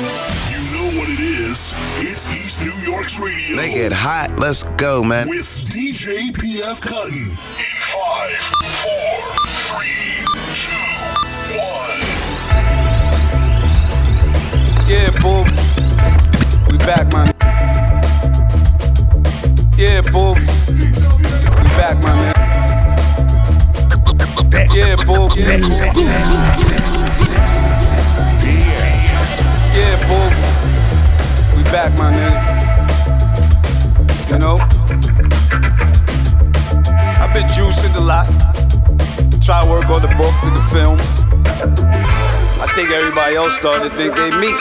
You know what it is. It's East New York's radio. Make it hot. Let's go, man. With DJ PF Cuttin. In five, four, three, two, one. Yeah, boo. We back, man. Yeah, boo. We back, my man. Yeah, boo. Yeah, boo. Yeah, boo. We back, my nigga. You know? I've been juicing a lot. Try work on the book the films. I think everybody else started to think they me.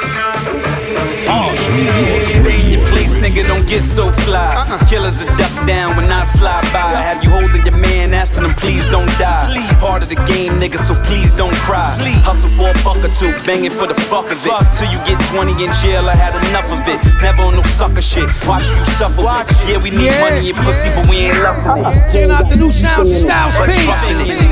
Stay in your place, nigga, don't get so fly. Uh-uh. Killers are duck down when I slide by. I have you holding your man, asking him, please don't die. Part of the game, nigga, so please don't cry. Hustle for a buck or two, banging for the fuck of it. Till you get 20 in jail, I had enough of it. Never on no sucker shit. Watch you suffer. Watch. it. Yeah, we need Yeah. money and pussy, but we ain't loving it. Checking out the new sounds and styles, peace.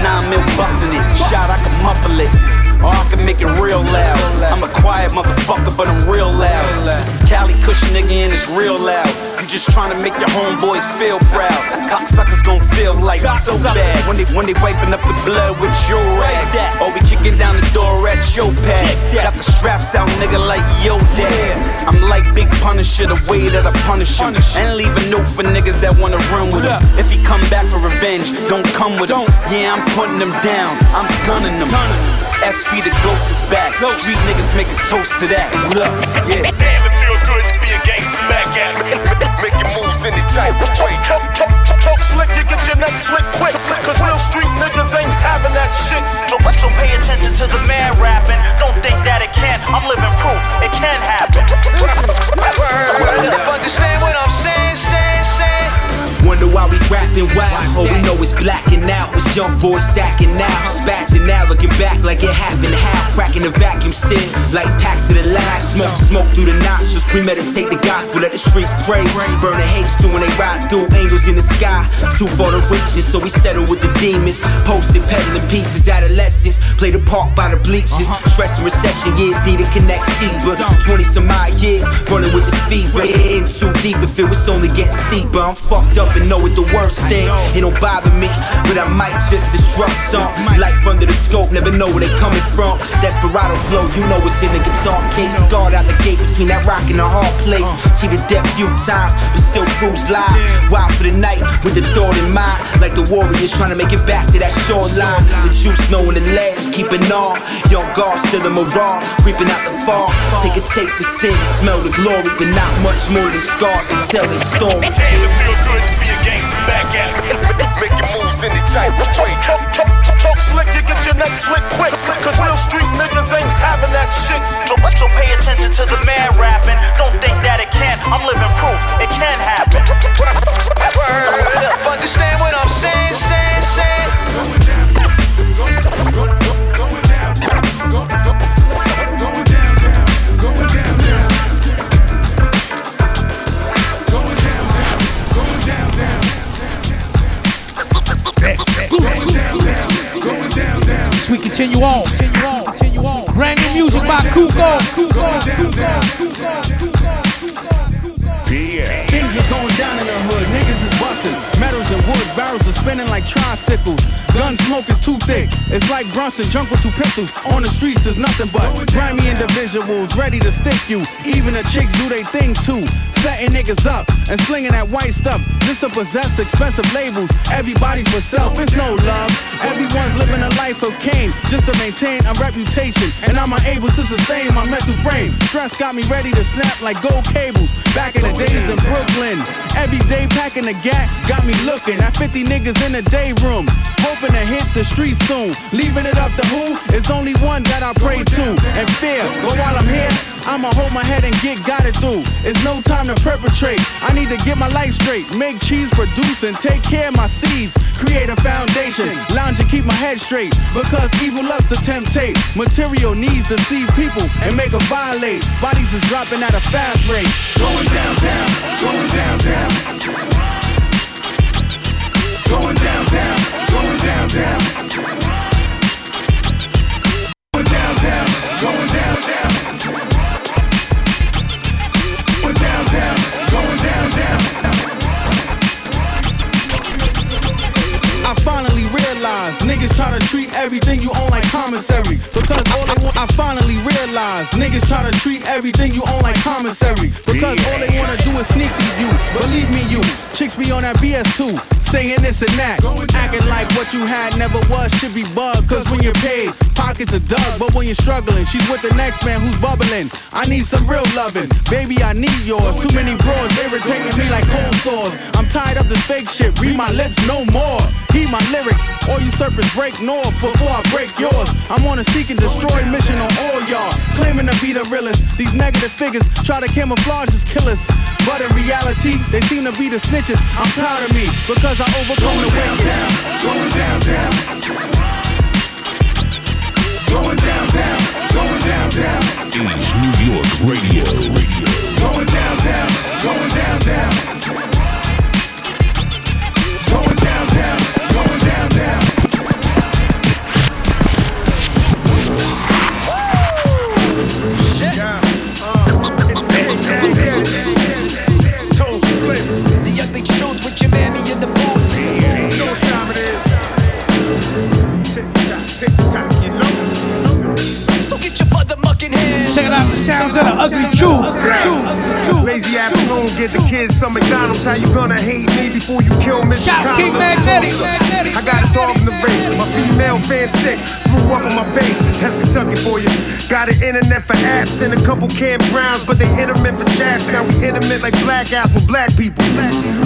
nine mil bustin' it. Shot, I can muffle it. Or I can make it real loud. I'm a quiet motherfucker, but I'm real loud. This is Cali Kush nigga and it's real loud. You just trying to make your homeboys feel proud. Cocksuckers gon' feel like so bad when they when they wiping up the blood with your rag. Or we kicking down the door at your pad. Got the straps out, nigga, like yo dad. I'm like Big Punisher, the way that I punish him. And leave a note for niggas that wanna run with him. If he come back for revenge, don't come with him. Yeah, I'm putting him down. I'm gunning him. SP the ghost is back. Street niggas make a toast to that. Look, yeah. Damn, it feels good to be a gangster back at it. Making moves in the type of way. Talk, talk, talk, talk slick, you get your neck slick quick. Cause real street niggas ain't having that shit. So, so pay attention to the man rapping. Don't think that it can't. I'm living proof. It can happen. Why we rapping wild. All oh, we know it's blacking out. It's young boys sacking out. Spazzing out, looking back like it happened. How? Cracking the vacuum shit like packs of the last. Smoke, smoke through the nostrils. Premeditate the gospel that the streets praise. Burn the haze too when they ride through. Angels in the sky. Too far to reach it, so we settle with the demons. Posted, peddling pieces. Adolescents play the park by the bleachers. Uh-huh. Stress and recession years need to connect cheaper. 20 some odd years running with this fever. In too deep if it was only getting steeper. I'm fucked up and know it the worst thing. It don't bother me, but I might just disrupt some. Life under the scope, never know where they coming from. Desperado flow, you know it's in the guitar case. Scarred out the gate between that rock and the hard place. Cheated death few times, but still cruise live. Wild for the night with the thought in mind. Like the warriors trying to make it back to that shoreline. The juice knowing the ledge, keeping on. Young guard still a mirage, creeping out the fog. Take a taste of sin, smell the glory, but not much more than scars until they storm. It feel good to be a gangster back at it. Making moves type of way. Slick, you get your neck slick quick. Cause real street niggas ain't having that shit. So, so pay attention to the man rapping. Don't think that it can't. I'm living proof. It can happen. Understand what I'm saying, saying, saying. We continue on. Continue on. Continue on. Brand new music by Kukoo. Kukoo. Things barrels are spinning like tricycles. Gun smoke is too thick, it's like Brunson, junk with two pistols. On the streets is nothing but grimy individuals ready to stick you. Even the chicks do they thing too. Setting niggas up and slinging that white stuff just to possess expensive labels. Everybody's for self, it's no love. Everyone's living a life of Cain just to maintain a reputation. And I'm unable to sustain my mental frame. Stress got me ready to snap like gold cables. Back in the days in Brooklyn. Every day packing the gat got me looking at 50 niggas in the day room. Hoping to hit the streets soon. Leaving it up to who? It's only one that I pray to. And fear. But while I'm here, I'ma hold my head and get got it through. It's no time to perpetrate. I need to get my life straight. Make cheese, produce, and take care of my seeds. Create a foundation. Lounge and keep my head straight. Because evil loves to temptate. Material needs to deceive people and make them violate. Bodies is dropping at a fast rate. Going down, down, going down, down. Going down, down, going down, down. Going down, down, going down, down. I finally realized niggas try to treat everything you own like commissary. Because all they want, I finally realized niggas try to treat everything you own like commissary. Because all they wanna do is sneak to you. Believe me, you chicks be on that BS too saying this and that. Acting like what you had never was should be bugged. Cause when you're paid, pockets are dug. But when you're struggling, she's with the next man who's bubbling. I need some real loving. Baby, I need yours. Too many bros irritating me like cold sores. I'm tired of this fake shit. Read my lips no more. Heed my lyrics. All you serpents break north before I break yours. I'm on a seek and destroy mission on all y'all. Claiming to be the realest. These negative figures try to camouflage as killers. But in reality, they seem to be the snitches. I'm proud of me because I overcome the wicked. Going down, down. Going before you kill Mr. Shout? King Magnetic. I got a dog in the race. My female fan sick. Internet for apps and a couple campgrounds, but they intermittent for jabs. Now we intimate like black ass with black people.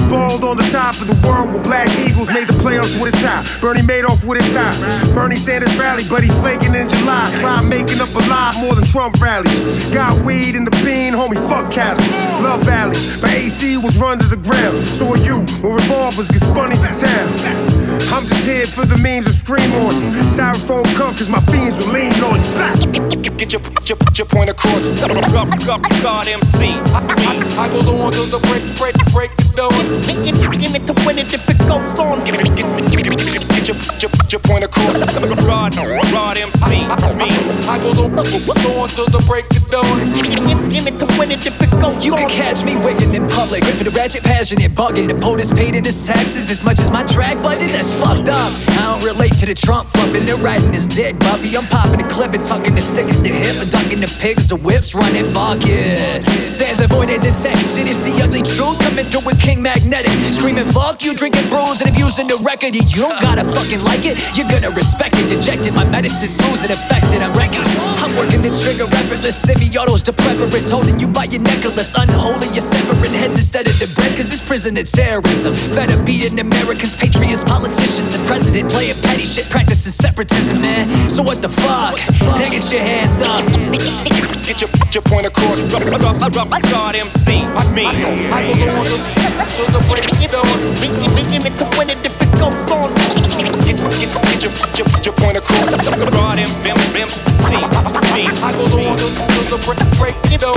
Balled on the top of the world with black eagles. Made the playoffs with a tie. Bernie Madoff with a tie. Bernie Sanders rally, but he flaking in July. Try making up a lie more than Trump rallies. Got weed in the bean, homie, fuck Cali. Love valleys, but AC was run to the ground. So are you, when revolvers get spun in town. I'm just here for the memes and scream on you. Styrofoam come cause my fiends will lean on you. Get your, your, your point across. God, MC. I, I, I go on to the break, break, break it down. Give it to win it if it goes on. Get, get, get, get, get your, your, your point across. God, God MC. Me. I go on, to the break it down. Give it to win it if it goes You on. can catch me wigging in public, ripping the ratchet, passionate, bugging. The POTUS paid in his taxes as much as my track budget. That's fucked up. I don't relate to the Trump fluffing. They're riding his dick, Bobby. I'm popping the clip and tucking the stick the hip and ducking the pigs. The whips running, fuck it. Says avoided detection. It's the Uglee Trooth coming through with King Magnetic. Screaming, fuck you, drinking brews and abusing the record. You don't gotta fucking like it. You're gonna respect it. Dejected, my medicine smooth and affected, I'm reckless. I'm working the trigger effortless. Semi-autos to preference. Holding you by your necklace. Unholy, you're severing heads instead of the bread. Cause it's prison and terrorism. Fed up being Americans, patriots, politicians, and presidents. Playing petty shit, practicing separatism, man. So what the fuck? Now get your hands up. Get your, your point across. God MC. Me. I go on to, to the break it down. Give it to win it if it goes on. Get, get, get your, your, your point across. God MC. Me. I go on to, to the break, break it down.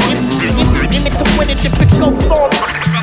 Give it to win it if it goes on.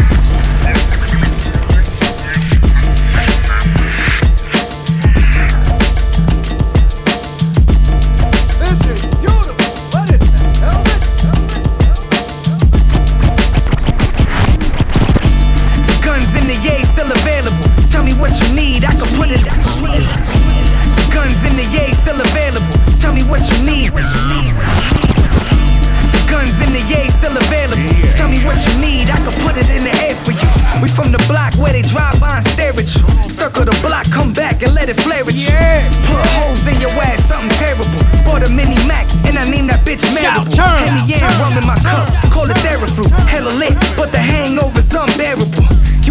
Let it flare at you. Put holes in your ass, something terrible. Bought a mini Mac and I named that bitch Marable. Henny and rum in my cup, call it Theraflu. Hella lit,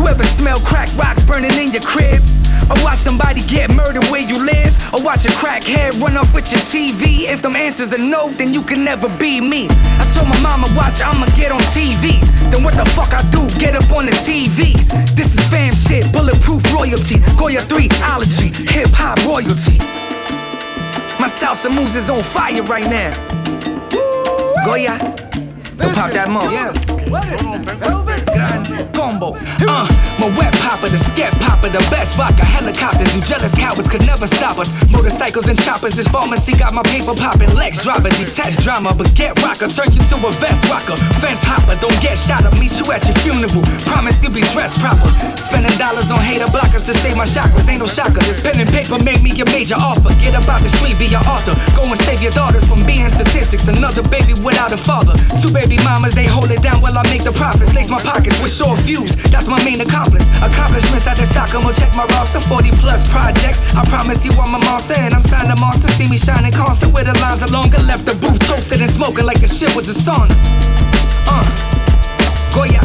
You ever smell crack rocks burning in your crib? Or watch somebody get murdered where you live? Or watch a crackhead run off with your TV? If them answers are no, then you can never be me. I told my mama, watch, I'ma get on TV. Then what the fuck I do? Get up on the TV. This is fam shit, bulletproof royalty. Goya 3, ology, hip hop royalty. My salsa moves is on fire right now. Goya, go pop that mo. Yeah. Combo. Uh, my wet popper, the scat popper, the best vodka. Helicopters, you jealous cowards could never stop us. Motorcycles and choppers, this pharmacy got my paper popping. Lex driver, detached drama, but get rocker, turn you to a vest rocker. Fence hopper. Don't get shot, I'll meet you at your funeral. Promise you'll be dressed proper. Spending dollars on hater blockers to save my chakras. Ain't no shocker. This pen and paper made me a major offer. Get about the street, be an author. Go and save your daughters from being statistics. Another baby without a father. Two baby mamas, they hold it down while I make the profits. Lace my pockets with Shortfyuz. That's my main accomplice. Accomplishments at the stock. I'ma check my roster. 40 plus projects. I promise you I'm a monster and I'm signed a monster. See me shining constant with the lines are longer. Left the booth toasted and smoking like the shit was a sauna. Uh, Goya.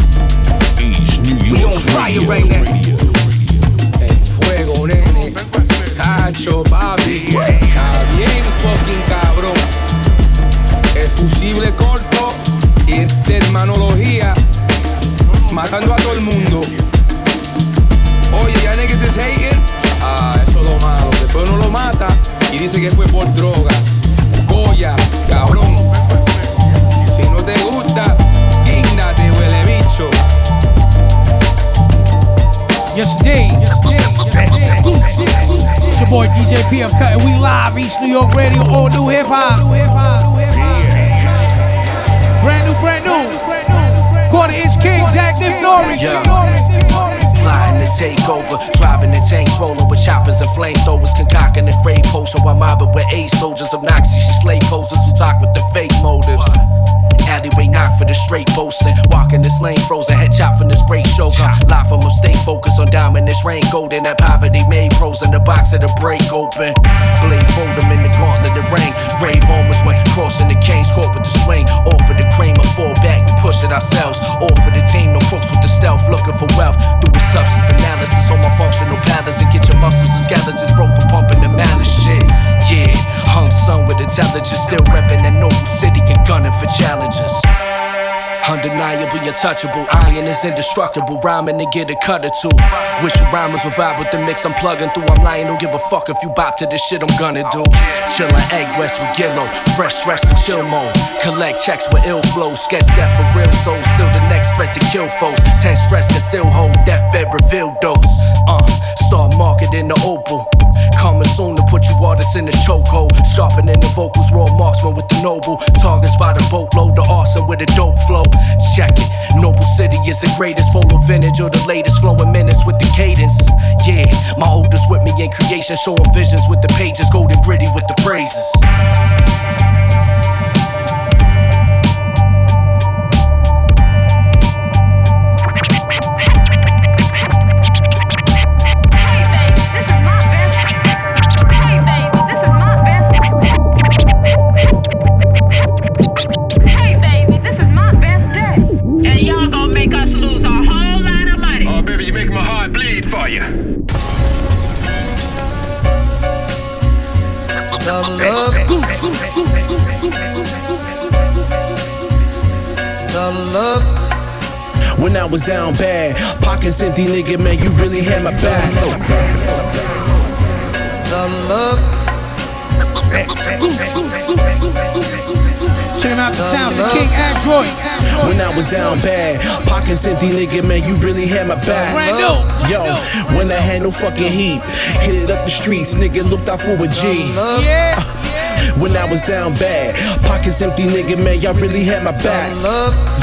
East New York. We on fire right now. El fuego, nene. Hacho, papi. Está bien fucking cabrón. El fusible corto y termanología. Matando a todo el mundo. Oye, ya niggas is hating. Ah, eso es lo malo. Después uno lo mata y dice que fue por droga. Goya, cabrón. Si no te gusta, ígnate, huele bicho. Yes, day. Yes, day. Yes, day. It's your boy DJ PM cutting. We live East New York Radio. All new hip hop. Brand new, brand new. Quarter inch king, kings, active Nori. To take over, driving the tanks, rolling with choppers and flamethrowers, concocting a great potion while mobbing with eight soldiers, obnoxious slave posers who talk with the fake motives. Alleyway knock for the straight boasting. Walking this lane, frozen head chop from this great shogun. Live from upstate, focus on diamond, this rain golden. That poverty made pros in the box of the break open. Blade fold them in the gauntlet of rain. Grave moments when crossing the canes, caught with the swing. All for the cream, or fall back, push ourselves. All for the team, no crooks with the stealth, looking for wealth. Do a substance analysis on my functional patterns and get your muscles and skeletons broke for pumping the malice shit. Yeah, hung sun with intelligence, still repping that noble city and gunning for challenges. Undeniable, untouchable. Iron is indestructible. Rhyming to get a cut or two. Wish you rhymers would vibe with the mix I'm plugging through. I'm lying, don't give a fuck if you bop to this shit I'm gonna do. Chillin' egg west with Gillo. Fresh stress and chill mode. Collect checks with ill flow. Sketch death for real souls. Still the next threat to kill foes. Ten stress conceal hold. Deathbed reveal dose. Uh, start marketing the opal. Coming soon to put you artists in the chokehold. Sharpening the vocals, raw marksman with the noble. Targets by the boatload, the arson with a dope flow. Check it. Noble City is the greatest. Polo vintage or the latest. Flowing minutes with the cadence. Yeah, my oldest with me in creation. Showing visions with the pages. Golden gritty with the praises. The love. When I was down bad, pockets empty, nigga, man, you really had my back. The love. Checking out the sounds of King Adroit. When I was down bad, pockets empty, nigga, man, you really had my back. Brand new. Yo, when I had no fucking heat, hit it up the streets, nigga, looked out for a G. Yeah. When I was down bad, pockets empty, nigga, man, y'all really had my back.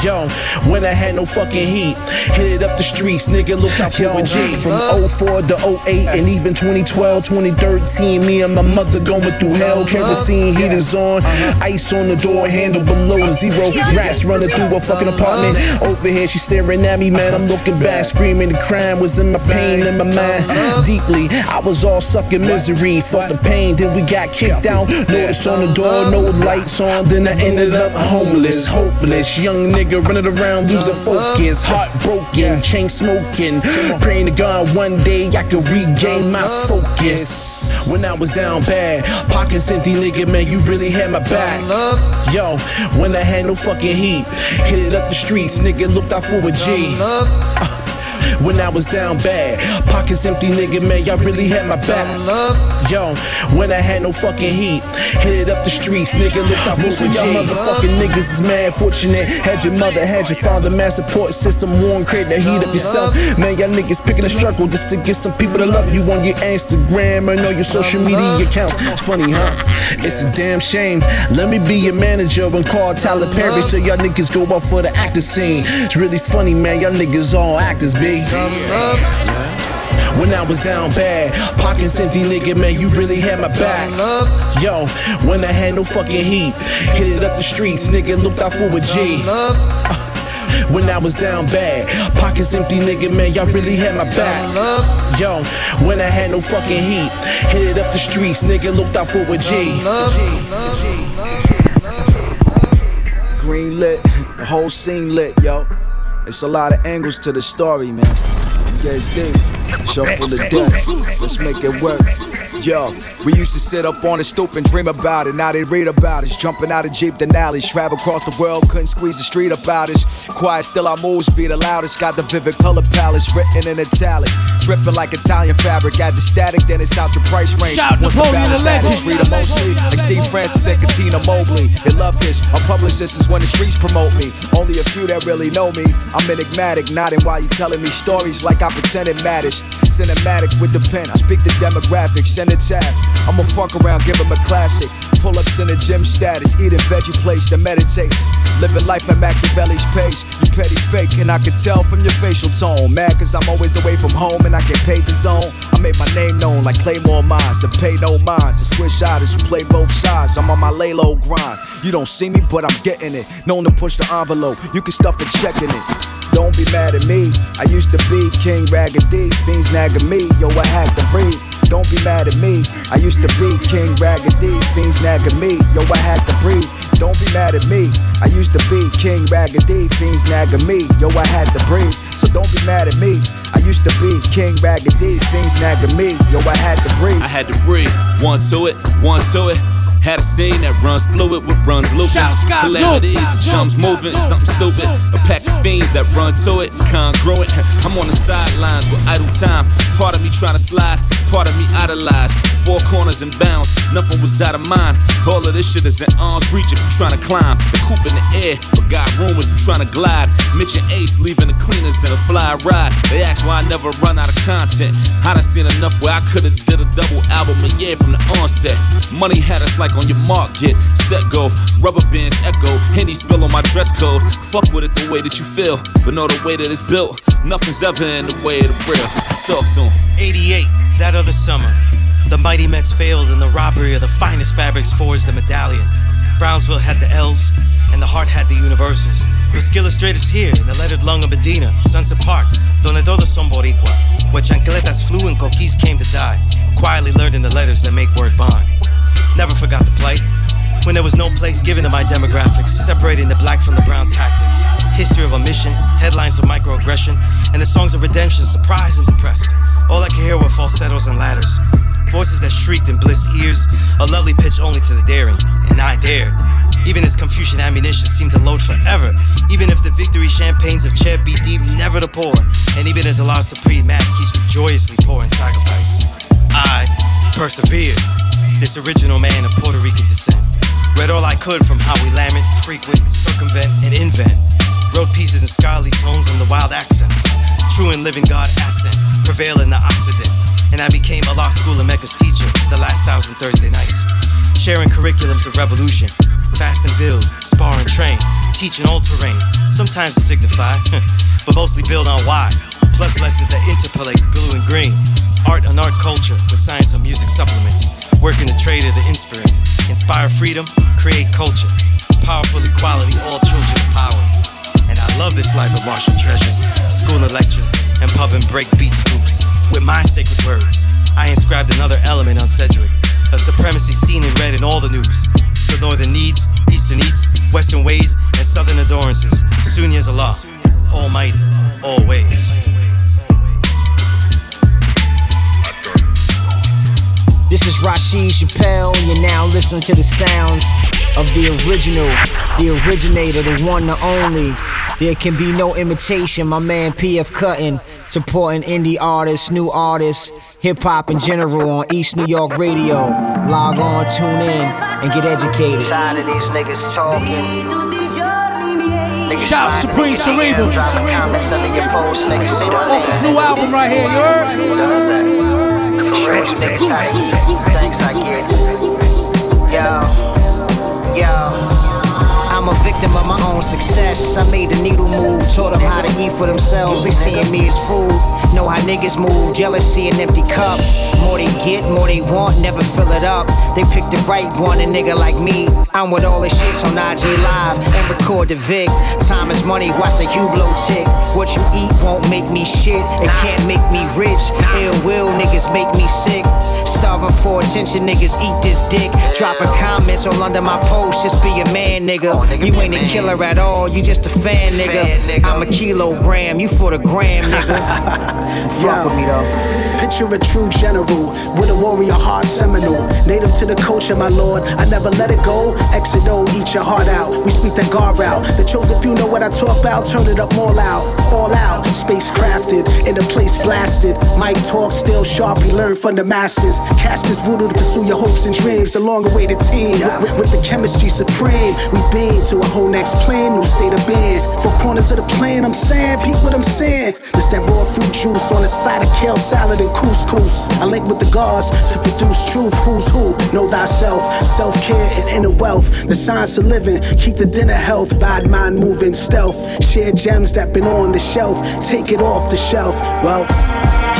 Yo, when I had no fucking heat, hit it up the streets, nigga, looked out for a G. From 04 to 08 and even 2012, 2013, me and my mother going through hell. Kerosene heaters on, ice on the door handle below zero. Rats running through a fucking apartment. Over here, she staring at me, man. I'm looking back, screaming. The crime was in my pain, in my mind. Deeply, I was all sucking misery. Fuck the pain, then we got kicked out. Notice on the door, no lights on. Then I ended up homeless, hopeless. Young nigga running around, losing focus. Heartbroken, chain smoking. Praying to God one day I could regain my focus. When I was down bad, pockets empty, nigga, man, you really had my back. Yo, when I had no fucking heat, hit it up the streets, nigga, looked out for a G. Uh, when I was down bad. Pockets empty, nigga, man, y'all really had my back. Yo, when I had no fucking heat, hit it up the streets, nigga, looked out for y'all motherfucking niggas is mad fortunate. Had your mother, had your father, man, support system, warm crate that heat up yourself. Man, y'all niggas picking a struggle just to get some people to love you on your Instagram and on your social media accounts. It's funny, huh? It's a damn shame. Let me be your manager and call Tyler Perry so y'all niggas go out for the actor scene. It's really funny, man. Y'all niggas all actors, B. When I was down bad, pockets empty, nigga, man, you really had my back. Yo, when I had no fucking heat, hit it up the streets, nigga, looked out for a G. Uh, When I was down bad, pockets empty, nigga, man, y'all really had my back. Yo, when I had no fucking heat, hit it up the streets, nigga, looked out for a G. Green lit, the whole scene lit, yo. It's a lot of angles to the story, man. Yeah, it's deep. Shuffle the deck. Let's make it work. Yo, we used to sit up on the stoop and dream about it. Now they read about us. Jumping out of Jeep Denali's. Travel across the world, couldn't squeeze the street about us. Quiet, still our moves be the loudest. Got the vivid color palette written in italic. Dripping like Italian fabric. Add the static, then it's out your price range. Shout Once the Napoleon balance the added, legend. treat 'em mostly like Steve Francis and Cuttino Mobley. They love this. Our publicist is when the streets promote me. Only a few that really know me. I'm enigmatic, nodding while you telling me stories like I pretend it matters. Cinematic with the pen, I speak the demographics, send tab. I'ma fuck around, give 'em a classic. Pull ups in the gym status, eating veggie plates to meditate. Living life at Machiavelli's pace. You petty fake, and I can tell from your facial tone. Mad cause I'm always away from home and I get paid the zone. I made my name known like Claymore Mines and pay no mind to switch artists who play both sides. I'm on my lay low grind. You don't see me, but I'm getting it. Known to push the envelope, you can stuff a check in it. Don't be mad at me. I used to be King Raggedy, fiends nagging me. Yo, I had to breathe. Don't be mad at me. I used to be King Raggedy, fiends nagging me. Yo, I had to breathe. Don't be mad at me. I used to be King Raggedy, fiends nagging me. Yo, I had to breathe. So don't be mad at me. I used to be King Raggedy, fiends nagging me. Yo, I had to breathe. I had to breathe. One to it, one to it. Had a scene that runs fluid with runs looping. Calamities, chums moving, something stupid. A pack of fiends that run to it, congruent. I'm on the sidelines with idle time. Part of me trying to slide, part of me idolize. Four corners and bounds, nothing was out of mind. All of this shit is in arm's reach if you're trying to climb. The coop in the air, but got room if you're trying to glide. Mitch and Ace leaving the cleaners in a fly ride. They ask why I never run out of content. I done seen enough where I could've did a double album a year from the onset. Money had us like on your mark, get set, go. Rubber bands echo, Henny spill on my dress code. Fuck with it the way that you feel, but know the way that it's built. Nothing's ever in the way of the real. Talk 'em. 88, that other summer. The mighty Mets failed in the robbery of the finest fabrics forged the medallion. Brownsville had the L's, and the heart had the universals. Strait is here, in the lettered lung of Medina, Sunset Park, donde todos son boricua, where chancletas flew and coquis came to die. Quietly learning the letters that make word bond. Never forgot the plight. When there was no place given to my demographics, separating the black from the brown tactics. History of omission, headlines of microaggression, and the songs of redemption, surprised and depressed. All I could hear were falsettos and ladders. Voices that shrieked in blissed ears, a lovely pitch only to the daring, and I dared. Even as Confucian ammunition seemed to load forever, even if the victory champagnes of Chet be deep never to pour, and even as Allah's supreme map keeps joyously pouring sacrifice. I persevered, this original man of Puerto Rican descent. Read all I could from how we lament, frequent, circumvent, and invent. Wrote pieces in scholarly tones and the wild accents. True and living God accent, prevail in the Occident. And I became Allah School of Mecca's teacher the last thousand Thursday nights. Sharing curriculums of revolution, fast and build, spar and train, teaching all terrain, sometimes to signify, but mostly build on why. Plus lessons that interpolate blue and green. Art and art culture with science and music supplements. Working the trade of the inspiring. Inspire freedom, create culture. Powerful equality, all children of power. And I love this life of martial Treasures, school and lectures, and pub and break beat scoops. With my sacred words, I inscribed another element on Sedgwick. A supremacy seen and read in all the news. The northern needs, eastern eats, western ways, and southern adorances. Sunni is Allah, almighty, always. This is Rasheed Chappell, and you're now listening to the sounds of the original, the originator, the one, the only, There can be no imitation. My man PF Cuttin, supporting indie artists, new artists, hip hop in general on East New York Radio. Log on, tune in, and get educated. Tired of these niggas talking. Shout Supreme Cerebral. Off his new album right here, you heard? Thanks, I get. Yo, yo. Victim of my own success. I made the needle move, taught them how to eat for themselves. They seeing me as food. Know how niggas move, jealousy an empty cup. More they get, more they want, never fill it up. They pick the right one, a nigga like me. I'm with all the shits on IG Live and record the Vic. Time is money, watch the Hublot tick. What you eat won't make me shit, it can't make me rich. Ill will niggas make me sick. Starving for attention, niggas eat this dick. Dropping comments all under my post, just be a man, nigga. You ain't a killer at all, you just a fan, nigga. I'm a kilogram, you for the gram, nigga. Fuck with me though. Picture a true general with a warrior heart seminal. Native to the culture, my lord. I never let it go. Exodo, eat your heart out. We speak that guard route. The chosen few know what I talk about. Turn it up more loud. All out. Space crafted. In a place blasted. Mic talk still sharp. We learn from the masters. Cast this voodoo to pursue your hopes and dreams. The long awaited team. With, with, the chemistry supreme. We beam to a whole next plane. New state of being. Four corners of the plane. I'm saying. Peep what I'm saying. This that raw fruit juice on the side of kale salad and couscous. I link with the gods to produce truth. Who's who? Know thyself. Self care and inner wealth. The science of living. Keep the dinner health. Bad mind moving stealth. Share gems that been on the shelf. Take it off the shelf. Well.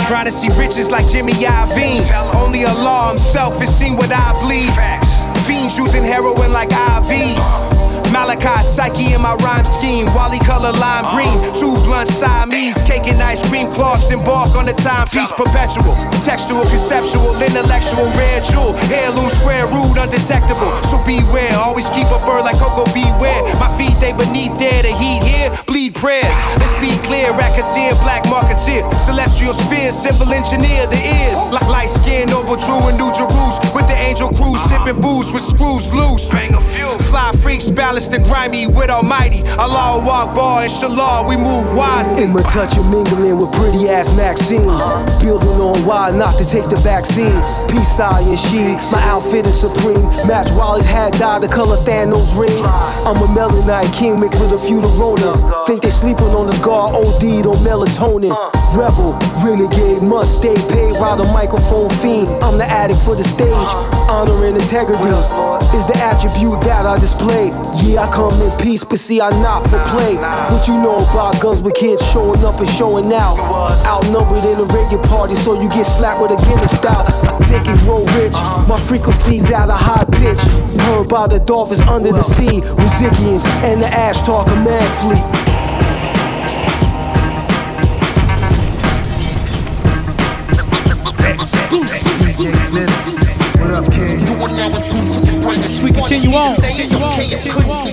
Trying to see riches like Jimmy Iovine. Only Allah himself has seen what I bleed. Fiends using heroin like IVs. Malachi Psyche in my rhyme scheme. Wally color lime green. Two blunt Siamese. Cake and ice cream. Clarks embark on the timepiece. Perpetual. Textual, conceptual, intellectual. Rare jewel. Heirloom square rude, undetectable. So beware. Always keep a bird like Coco beware. My feet, they beneath there. The heat here. Bleed prayers. Let's be clear. Racketeer, black marketeer. Celestial sphere. Civil engineer. The ears. Like light skin. Noble true and New Jerusalem. With the angel crew. Sipping booze with screws loose. Fly freaks balance the grimy with Almighty. Allah Akbar and Shalom, we move wise. In my touch, you're mingling with pretty ass Maxine. Building on why not to take the vaccine. Peace, I and she. My outfit is supreme. Match Wally's hat dye the color Thanos rings. I'm a melanite king mixed with a few to Rona. Think they sleeping on this guard OD'd on melatonin. Rebel, renegade, must stay paid. Ride a microphone fiend. I'm the addict for the stage. Honor and integrity is the attribute that I display. Yeah, I come in peace, but see, I'm not for play. What you know about guns with kids showing up and showing out? Outnumbered in a reggae party, so you get slapped with a Guinness stout. Think and grow rich, uh-huh. my frequency's at a high pitch. Heard by the dolphins under the sea, Rizikians, and the Ashtar Command Fleet. We continue on. Continue on. Continue on.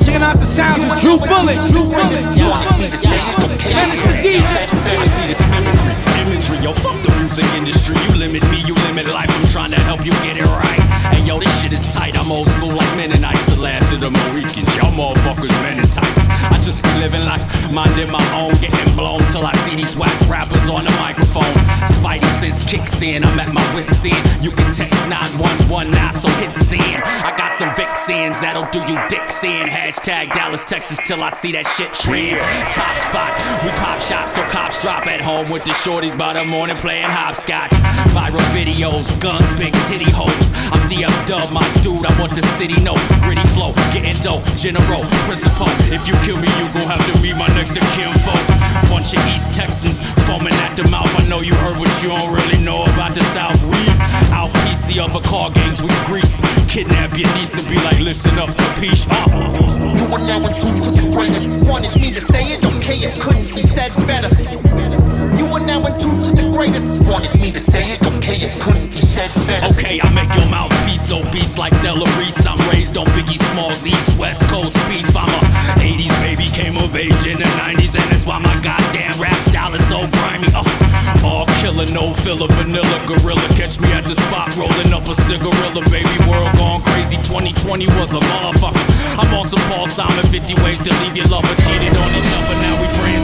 Checking out the sounds of Drew Bullet. Drew Bullet. And it's the DJ. I see this mimicry, imagery. Yo, fuck the music industry. You limit me, you limit life. I'm trying to help you get it right. And yo, this shit is tight. I'm old school like Mennonites. The last of the Mohicans. Y'all motherfuckers men in tights. I just be living life, minding my own, getting blown till I see these whack rappers on the microphone. Spidey sense kicks in. I'm at my wit's end. You can text 911 now, so hit send. I got some vixens that'll do you dicks in. Hashtag Dallas, Texas till I see that shit trend. Top spot, we pop shots till cops drop at home with the shorties by the morning playing hopscotch. Viral videos, guns, big titty hoes. I'm DF Dub, my dude. I want the city know. Gritty flow, getting dope, general, principal. If you kill me, you gon' have to be my next of kin folk. Bunch of East Texans foaming at the mouth. I know you heard what you don't really know about the South. We out PC of a car games with grease. Kidnap your niece and be like, listen up, capiche? Uh. You were now in tune to the greatest. Wanted me to say it, okay, it couldn't be said better. Now in tune to the greatest. Wanted me to say it, okay, it couldn't be said better. Okay, I make your mouthpiece obese like Della Reese. I'm raised on Biggie Smalls, East West Coast beef. I'm a 80s baby, came of age in the 90s, and that's why my goddamn rap style is so grimy. Uh, all killer, no filler, vanilla gorilla. Catch me at the spot, rolling up a cigarilla. Baby world gone crazy. 2020 was a motherfucker. I'm on some Paul Simon, 50 ways to leave your lover cheating.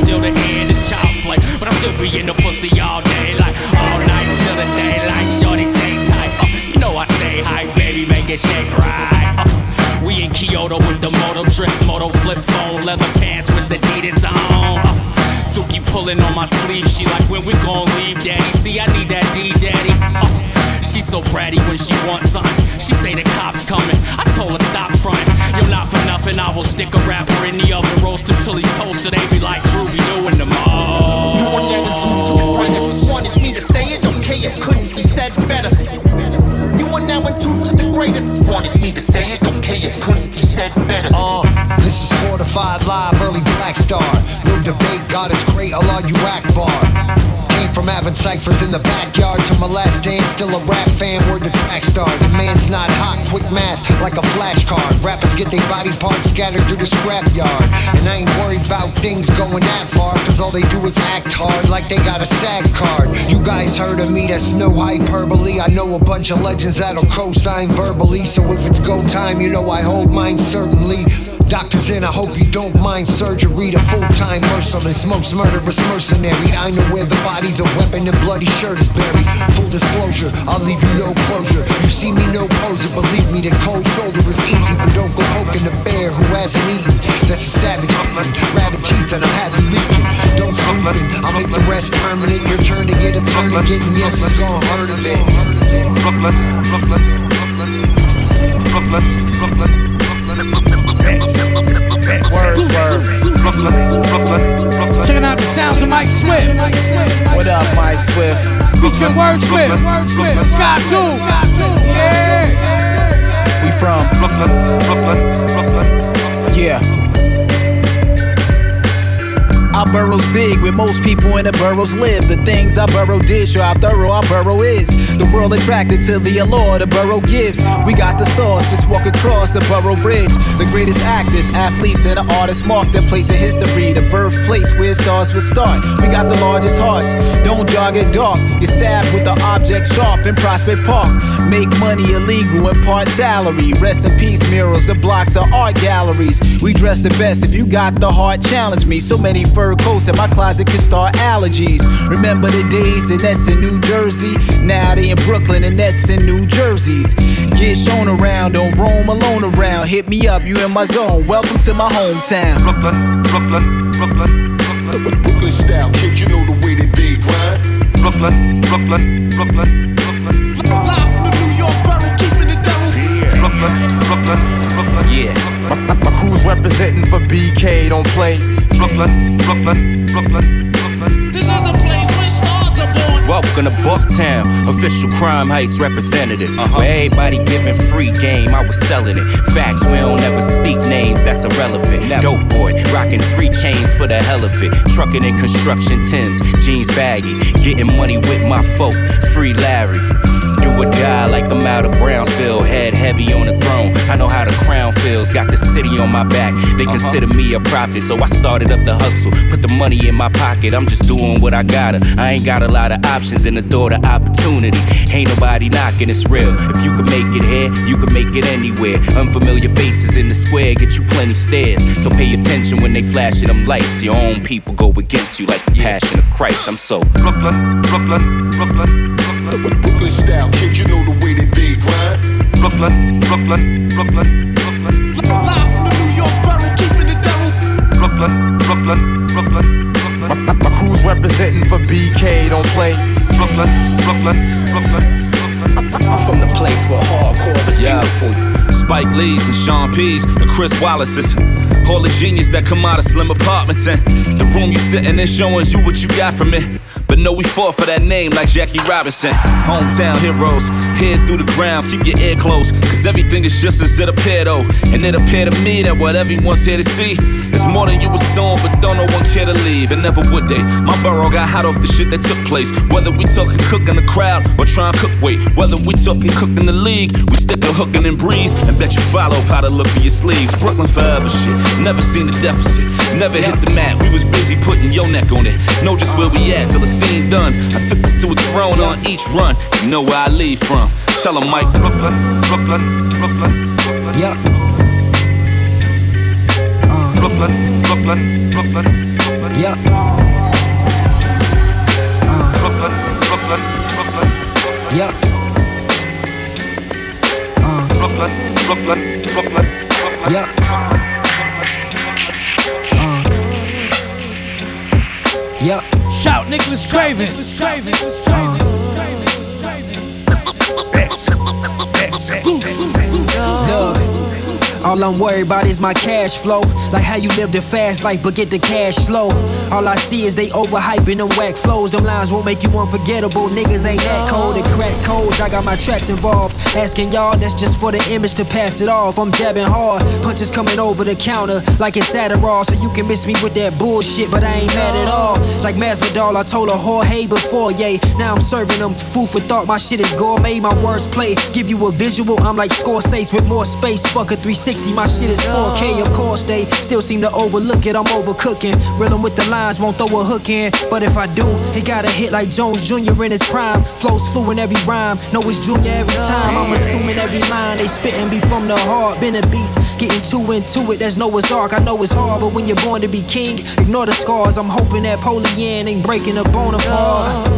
Be in the end. It's child's play, but I'm still being a pussy all day, like all night till the daylight. Shorty stay tight. Uh, you know I stay high, baby, make it shake right. Uh, we in Kyoto with the moto drip, moto flip phone, leather pants with the Adidas on. Uh, Suki pulling on my sleeve, she like when we gon' leave, daddy. See, I need that D, daddy. Uh, she so bratty when she wants something. She say the cops coming. I told her stop fronting. You're not for nothing. I will stick a rapper in the oven, roast him till he's toasted. They be like Drew be doing them all. You were never due to the greatest. Wanted me to say it, okay, it couldn't be said better. You are now in tune to the greatest. Wanted me to say it, okay, it couldn't be said better. Uh, this is fortified live, early Black Star. No debate, God is great, Allah you Akbar. From having ciphers in the backyard to my last dance, still a rap fan, where the track start. The man's not hot, quick math, like a flashcard. Rappers get their body parts scattered through the scrapyard. And I ain't worried about things going that far, cause all they do is act hard like they got a SAG card. You guys heard of me, that's no hyperbole. I know a bunch of legends that'll co-sign verbally, so if it's go time, you know I hold mine certainly. Doctors in, I hope you don't mind surgery. The full-time merciless, most murderous mercenary. I know where the body, the weapon, and bloody shirt is buried. Full disclosure, I'll leave you no closure. You see me no poser, believe me, the cold shoulder is easy, but don't go poking the bear who hasn't eaten. That's a savage. Rabbit teeth and I'll have you leaking. Don't sleep in, I'll make the rest permanent. Your turn to get a turn again, and yes, it's gonna hurt. Brooklyn, Brooklyn, Brooklyn, Brooklyn, Brooklyn, Checking out the sounds of Mic Swift. What up, Mic Swift? Featuring Wordsworth. Sky 2. Yeah. We from Brooklyn, Brooklyn, Brooklyn. Yeah. Borough's big, where most people in the boroughs live. The things I burrow did show how thorough our borough is. The world attracted to the allure the borough gives. We got the sauce, just walk across the borough bridge. The greatest actors, athletes, and the artists mark their place in history. The birthplace where stars would start. We got the largest hearts, don't jog it dark. Get stabbed with the object sharp in Prospect Park. Make money illegal and part salary. Rest in peace, murals. The blocks are art galleries. We dress the best. If you got the heart, challenge me. So many fur coats in my closet can start allergies. Remember the days the Nets in New Jersey? Now they in Brooklyn and Nets in New Jerseys. Get shown around, don't roam alone around. Hit me up, you in my zone. Welcome to my hometown. Brooklyn, Brooklyn, Brooklyn, Brooklyn. Brooklyn style, kid, you know the way that they grind. Brooklyn, Brooklyn, Brooklyn, Brooklyn. Live from the New York borough, keeping it devil. Brooklyn, Brooklyn, Brooklyn. Yeah. My, my crew's representing for BK, don't play. Brooklyn, Brooklyn, Brooklyn, Brooklyn. This is the place where stars are born. Welcome to Bucktown, official crime heights representative. Uh-huh. Where everybody giving free game, I was selling it. Facts, we don't ever speak names, that's irrelevant. Dope boy, rocking three chains for the hell of it. Trucking in construction Tims, jeans baggy. Getting money with my folk, free Larry. Or die like I'm out of Brownsville, head heavy on the throne. I know how the crown feels, got the city on my back. They uh-huh. consider me a prophet, so I started up the hustle. Put the money in my pocket, I'm just doing what I gotta. I ain't got a lot of options in the door to opportunity. Ain't nobody knocking, it's real. If you can make it here, you can make it anywhere. Unfamiliar faces in the square get you plenty stares. So pay attention when they flashing them lights. Your own people go against you like the passion of Christ. I'm so Brooklyn, Brooklyn, Brooklyn, Brooklyn. Brooklyn style, kid, you know the way that they grind. Brooklyn, Brooklyn, Brooklyn, Brooklyn. Live from the New York borough, keeping it devil. Brooklyn, Brooklyn, Brooklyn, Brooklyn. My, my crew's representing for BK, don't play. Brooklyn, Brooklyn, Brooklyn, Brooklyn. I'm from the place where hardcore is Yeah. beautiful. Spike Lee's and Sean P's and Chris Wallace's. All the genius that come out of slim apartments and the room you sitting in showing you what you got from it. But no, we fought for that name like Jackie Robinson. Hometown heroes, head through the ground, keep your ear closed. Cause everything is just as it appear though. And it appear to me that what everyone's here to see is more than you were assume, but don't no one care to leave. And never would they. My borough got hot off the shit that took place. Whether we talking cook in the crowd or trying cook weight. Whether we talking cook in the league, we stick to hooking and breeze and bet you follow how to look at your sleeves. Brooklyn forever shit. Never seen the deficit. Never hit the mat. We was busy putting your neck on it. Know just where we at till the scene done. I took us to a throne on each run. You know where I leave from. Tell 'em Mike. Brooklyn, Brooklyn, Brooklyn, Brooklyn. Yeah. Brooklyn, Brooklyn, Brooklyn, Brooklyn. Yeah. Brooklyn, Brooklyn. Yep. Uh. Brooklyn, Brooklyn, Brooklyn, Brooklyn. Yep. Uh. Yep. Shout Nicholas Craven. Uh. Look. All I'm worried about is my cash flow. Like how you live the fast life, but get the cash slow. All I see is they overhyping them whack flows. Them lines won't make you unforgettable. Niggas ain't that cold. They crack codes. I got my tracks involved. Asking y'all, that's just for the image to pass it off. I'm jabbing hard. Punches coming over the counter like it's Adderall. So you can miss me with that bullshit, but I ain't mad at all. Like Masvidal, I told a Jorge before, yay. Now I'm serving them food for thought. My shit is gourmet. My words play. Give you a visual. I'm like Scorsese with more space. Fuck a 360. My shit is 4K. Of course, they still seem to overlook it. I'm overcooking. Reelin' with the lines, won't throw a hook in. But if I do, it gotta hit like Jones Jr. in his prime. Flows fluent every rhyme. Know it's Junior every time. I'm assuming every line they spittin' be from the heart. Been a beast, getting too into it. There's Noah's Ark. I know it's hard, but when you're born to be king, ignore the scars. I'm hoping that Polian ain't breaking the bone apart.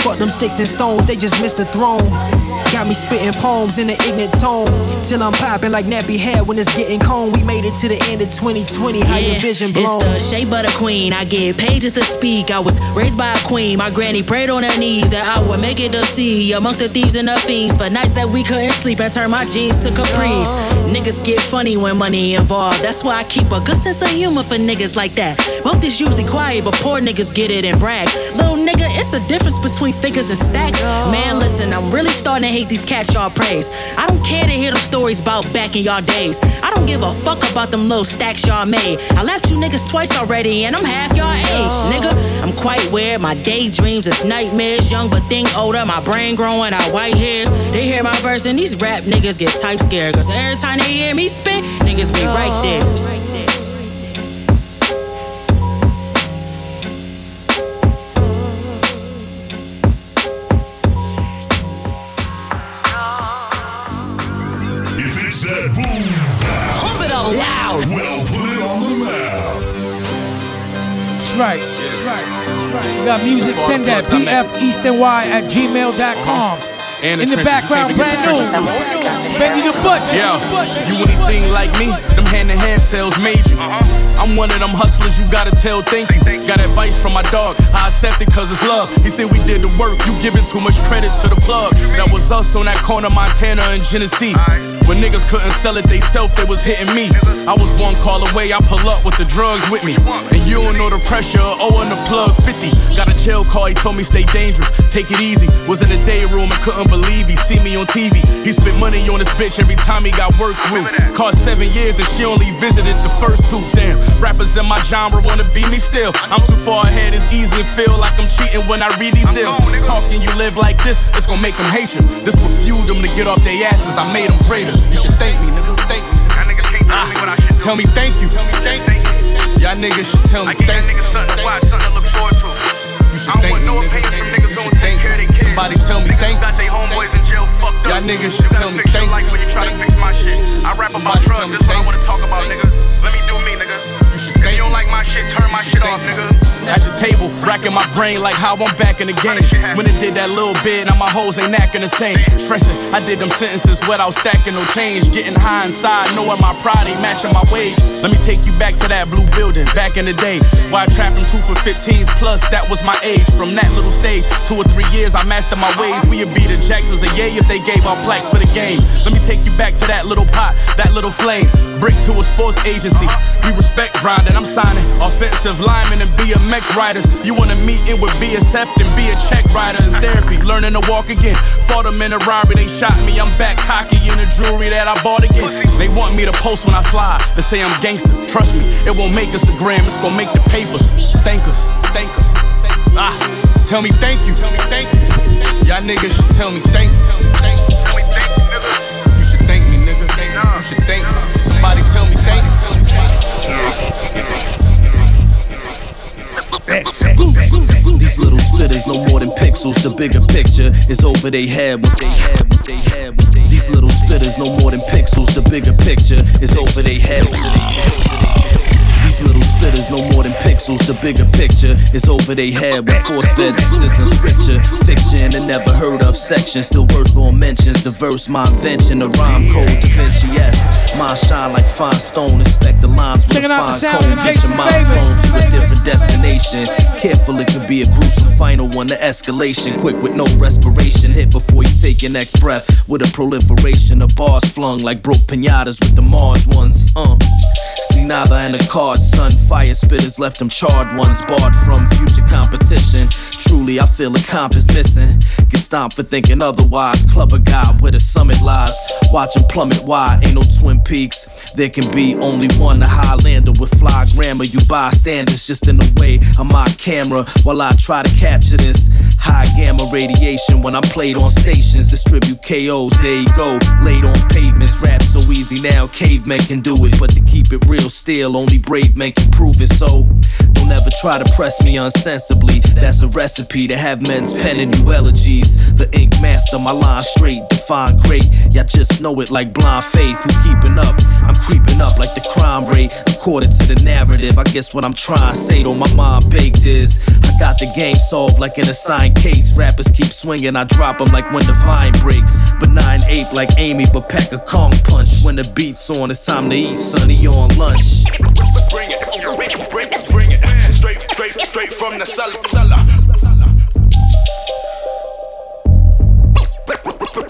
Fuck them sticks and stones, they just missed the throne. Got me spitting poems in an ignorant tone. Till I'm popping like nappy hair when it's getting cold. We made it to the end of 2020. How your vision blown? It's the shape of the queen. I get pages to speak. I was raised by a queen. My granny prayed on her knees that I would make it to see amongst the thieves and the fiends. For nights that we couldn't sleep and turn my jeans to capris. Niggas get funny when money involved. That's why I keep a good sense of humor for niggas like that. Wealth is usually quiet, but poor niggas get it and brag. Little nigga, it's a difference between figures and stacks. Man, listen, I'm really starting to hate these cats y'all praise. I don't care to hear them stories about back in y'all days. I don't give a fuck about them little stacks y'all made. I left you niggas twice already, and I'm half y'all age, nigga. I'm quite weird. My daydreams is nightmares. Young but think older. My brain growing out white hairs. They hear my verse, and these rap niggas get type scared. Cause every time they hear me spit, niggas be right there. Got music, send that bfeastonY at gmail.com. And In the trenches, background, brand the new. Benny the Butcher. Yeah, you anything like me? Them hand to hand sales made you. Uh-huh. I'm one of them hustlers you gotta tell thank you. Got advice from my dog, I accept it cause it's love. He said we did the work, you giving too much credit to the plug. That was us on that corner, Montana and Genesee. When niggas couldn't sell it they self, they was hitting me. I was one call away, I pull up with the drugs with me. And you don't know the pressure, oh, of owing the plug 50. Got a jail call, he told me stay dangerous, take it easy. Was in the day room and couldn't believe he see me on TV. He spent money on this bitch every time he got work through. Cost seven years and she only visited the first two. Damn, rappers in my genre wanna beat me still. I'm too far ahead, it's easy to feel like I'm cheating when I read these deals. Talking you live like this, it's gonna make them hate you. This will fuel them to get off their asses. I made them greater. You should thank me, nigga. Thank me. Ah, tell me thank you. Tell me thank Y'all niggas should tell me thank you. You should thank me, nigga. You should thank me. Somebody tell me thank you. Y'all niggas should tell me thank you. I rap about drugs, that's what I wanna talk about, nigga. Let me do me, nigga. If you don't like my shit, turn my shit off, nigga. At the table, racking my brain like how I'm back in the game. When it did that little bit, now my hoes ain't acting the same. Stressing, I did them sentences without stacking no change. Getting high inside, knowing my pride ain't matching my wage. Let me take you back to that blue building, back in the day. Why trapping two for 15s plus, that was my age. From that little stage, two or three years, I mastered my ways. We would be the Jacksons, a yay if they gave out plaques for the game. Let me take you back to that little pot, that little flame. Brick to a sports agency. We respect grinding, I'm signing offensive linemen and BMX riders. You want a meeting with BSF and be a check rider in therapy, learning to walk again. Fought them in a robbery, they shot me. I'm back cocky in the jewelry that I bought again. They want me to post when I fly. to say I'm gangster. Trust me, it won't make us the gram, it's gonna make the papers. Thank us, thank us. Ah, tell me thank you. Tell me thank you. Y'all niggas should tell me thank you. Thank you. You should thank me, nigga. You should thank These little splitters no more than pixels. The bigger picture is over they head. What they had, what they had, they. These little splitters no more than pixels. The bigger picture is over they head. These little splitters no more than pixels. The bigger picture is over their head with force fed system scripture. Fiction and never heard of section, still worth all mentions. The verse, my invention, the rhyme code, Da Vinci S. Mine shine like fine stone, inspect the lines with Checking a out the fine comb. of Get your mind to a different destination. Careful, it could be a gruesome final one. The escalation, quick with no respiration. Hit before you take your next breath. With a proliferation of bars flung like broke pinatas with the Mars ones. Uh. See neither in the cards, son. Fire spitters left them charred ones, barred from future competition. Truly, I feel a comp is missing. Get stomped for thinking otherwise. Club a guy where the summit lies. Watch him plummet. Why ain't no Twin Peaks? There can be only one, a Highlander with fly grammar. You bystanders just in the way of my camera while I try to capture this high gamma radiation when I'm played on stations. Distribute KOs, there you go. Laid on pavements, rap so easy now. Cavemen can do it, but to keep it real still, only brave men can prove it. So don't ever try to press me unsensibly. That's the recipe to have men's penning you elegies. The ink master, my line straight, define great. Y'all just know it like blind faith. Who keeping up? I'm creeping up like the crime rate. According to the narrative, I guess what I'm trying to say to my mind baked is I got the game solved like an assigned case. Rappers keep swinging, I drop them like when the vine breaks. Benign ape like Amy, but pack a Kong punch. When the beat's on, it's time to eat, sonny on lunch. Bring it, bring it, bring it, bring it. Straight, straight, straight from the cellar. cellar.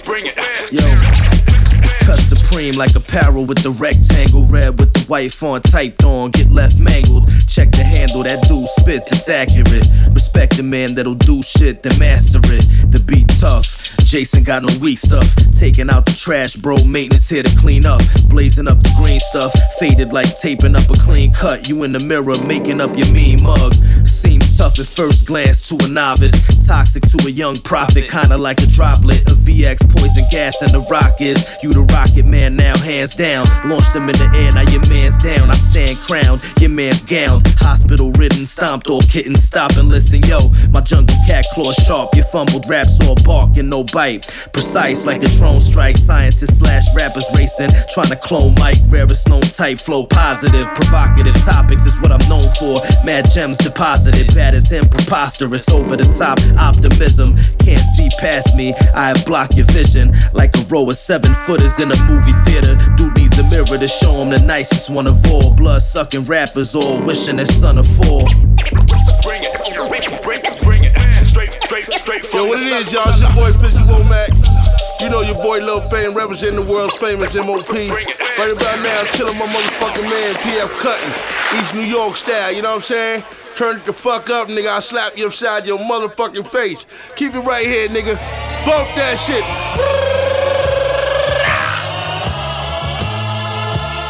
Bring it. Yo, supreme like apparel with the rectangle red with the white font typed on. Get left mangled. Check the handle, that dude spits, it's accurate. Respect the man that'll do shit, then master it. The beat tough. Jason got no weak stuff. Taking out the trash, bro. Maintenance here to clean up. Blazing up the green stuff. Faded like taping up a clean cut. You in the mirror making up your mean mug. Seems tough at first glance to a novice. Toxic to a young prophet. Kinda like a droplet of VX poison gas and the rock is. You the rocket man now, hands down. Launched them in the air, now your man's down. I stand crowned, your man's gowned. Hospital ridden, stomped all kitten. Stop and listen, yo. My jungle cat claw sharp. Your fumbled raps all bark and no bite. Precise like a drone strike. Scientists slash rappers racing. Trying to clone Mike. Rarest known type flow. Positive, provocative topics is what I'm known for. Mad gems deposited. Bad as him, preposterous. Over the top optimism. Can't see past me. I block your vision. Like a row of seven footers in a movie theater. Dude needs a mirror to show him the nicest one of all. Blood sucking rappers all wishing his son to fall. Bring it, bring it, bring it, bring it. Straight, straight, straight from Yo, what it is, y'all? It's your boy Fizzy Womack. You know your boy Lil Fame representing the world's famous MOP. Right about now, chillin' my motherfucking man PF Cuttin. East New York style, you know what I'm saying? Turn it the fuck up, nigga. I'll slap you upside your motherfucking face. Keep it right here, nigga. Bump that shit.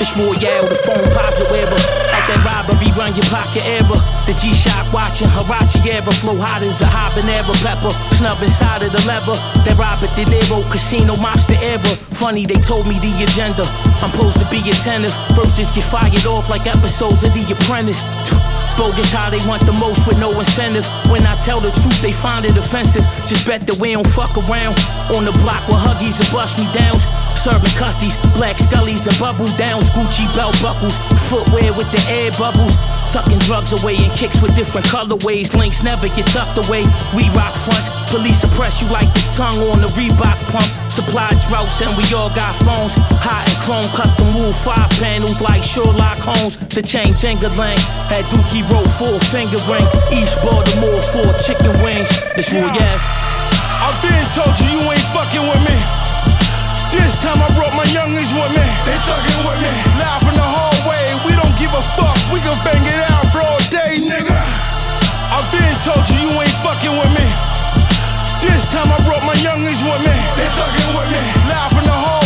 It's Royale, the phone posit wearer. Out that robbery, run your pocket error. The G-Shock watching Huarache era. Flow hot as a habanero pepper. Snub inside of the lever. That Robert De Niro casino mobster era. Funny, they told me the agenda. I'm supposed to be attentive. Verses get fired off like episodes of The Apprentice. Bogus how they want the most with no incentive. When I tell the truth, they find it offensive. Just bet that we don't fuck around. On the block with huggies and bust me downs. Serving custies, black scullies and bubble downs. Gucci belt buckles, footwear with the air bubbles. Tucking drugs away and kicks with different colorways. Links never get tucked away. We rock fronts. Police suppress you like the tongue on the Reebok pump. Supply droughts and we all got phones. Hot and chrome, custom wool five panels like Sherlock Holmes. The chain Jengalang had Dookie roll full finger ring. East Baltimore four chicken wings. It's real, yeah. I been told you you ain't fucking with me. This time I brought my youngins with me. They fucking with me. Live in the hallway, we don't give a fuck. We can bang it out broad day, nigga. I been told you you ain't fucking with me. This time I brought my youngins with me. They fucking with me. Live in the hallway,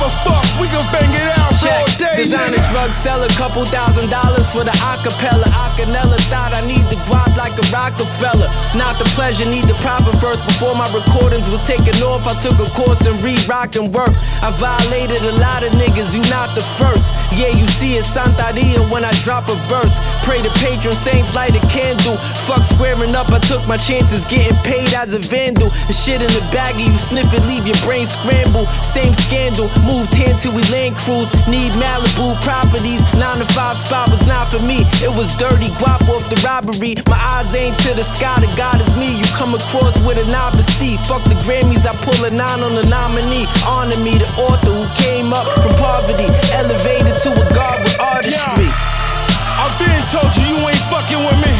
give a fuck. We can bang it out broad day, Designer nigga. drug seller, couple thousand dollars for the acapella. Acanella thought I need the guap like a Rockefeller. Not the pleasure, need the profit first. Before my recordings was taken off, I took a course in re rock and work. I violated a lot of niggas, you not the first. Yeah, you see it, Santeria when I drop a verse. Pray the patron saints light a candle. Fuck squaring up, I took my chances. Getting paid as a vandal. The shit in the baggie, you sniff it, leave your brain scramble. Same scandal, moved here till we land cruise. Need Malibu properties. Nine to five spot was not for me. It was dirty, guap off the robbery. My eyes ain't to the sky, the God is me. You come across with a novice Steve. Fuck the Grammys, I pull a nine on the nominee. Honor me, the author who came up from poverty. Elevated to a god with artistry. Yeah. I've been told you you ain't fucking with me.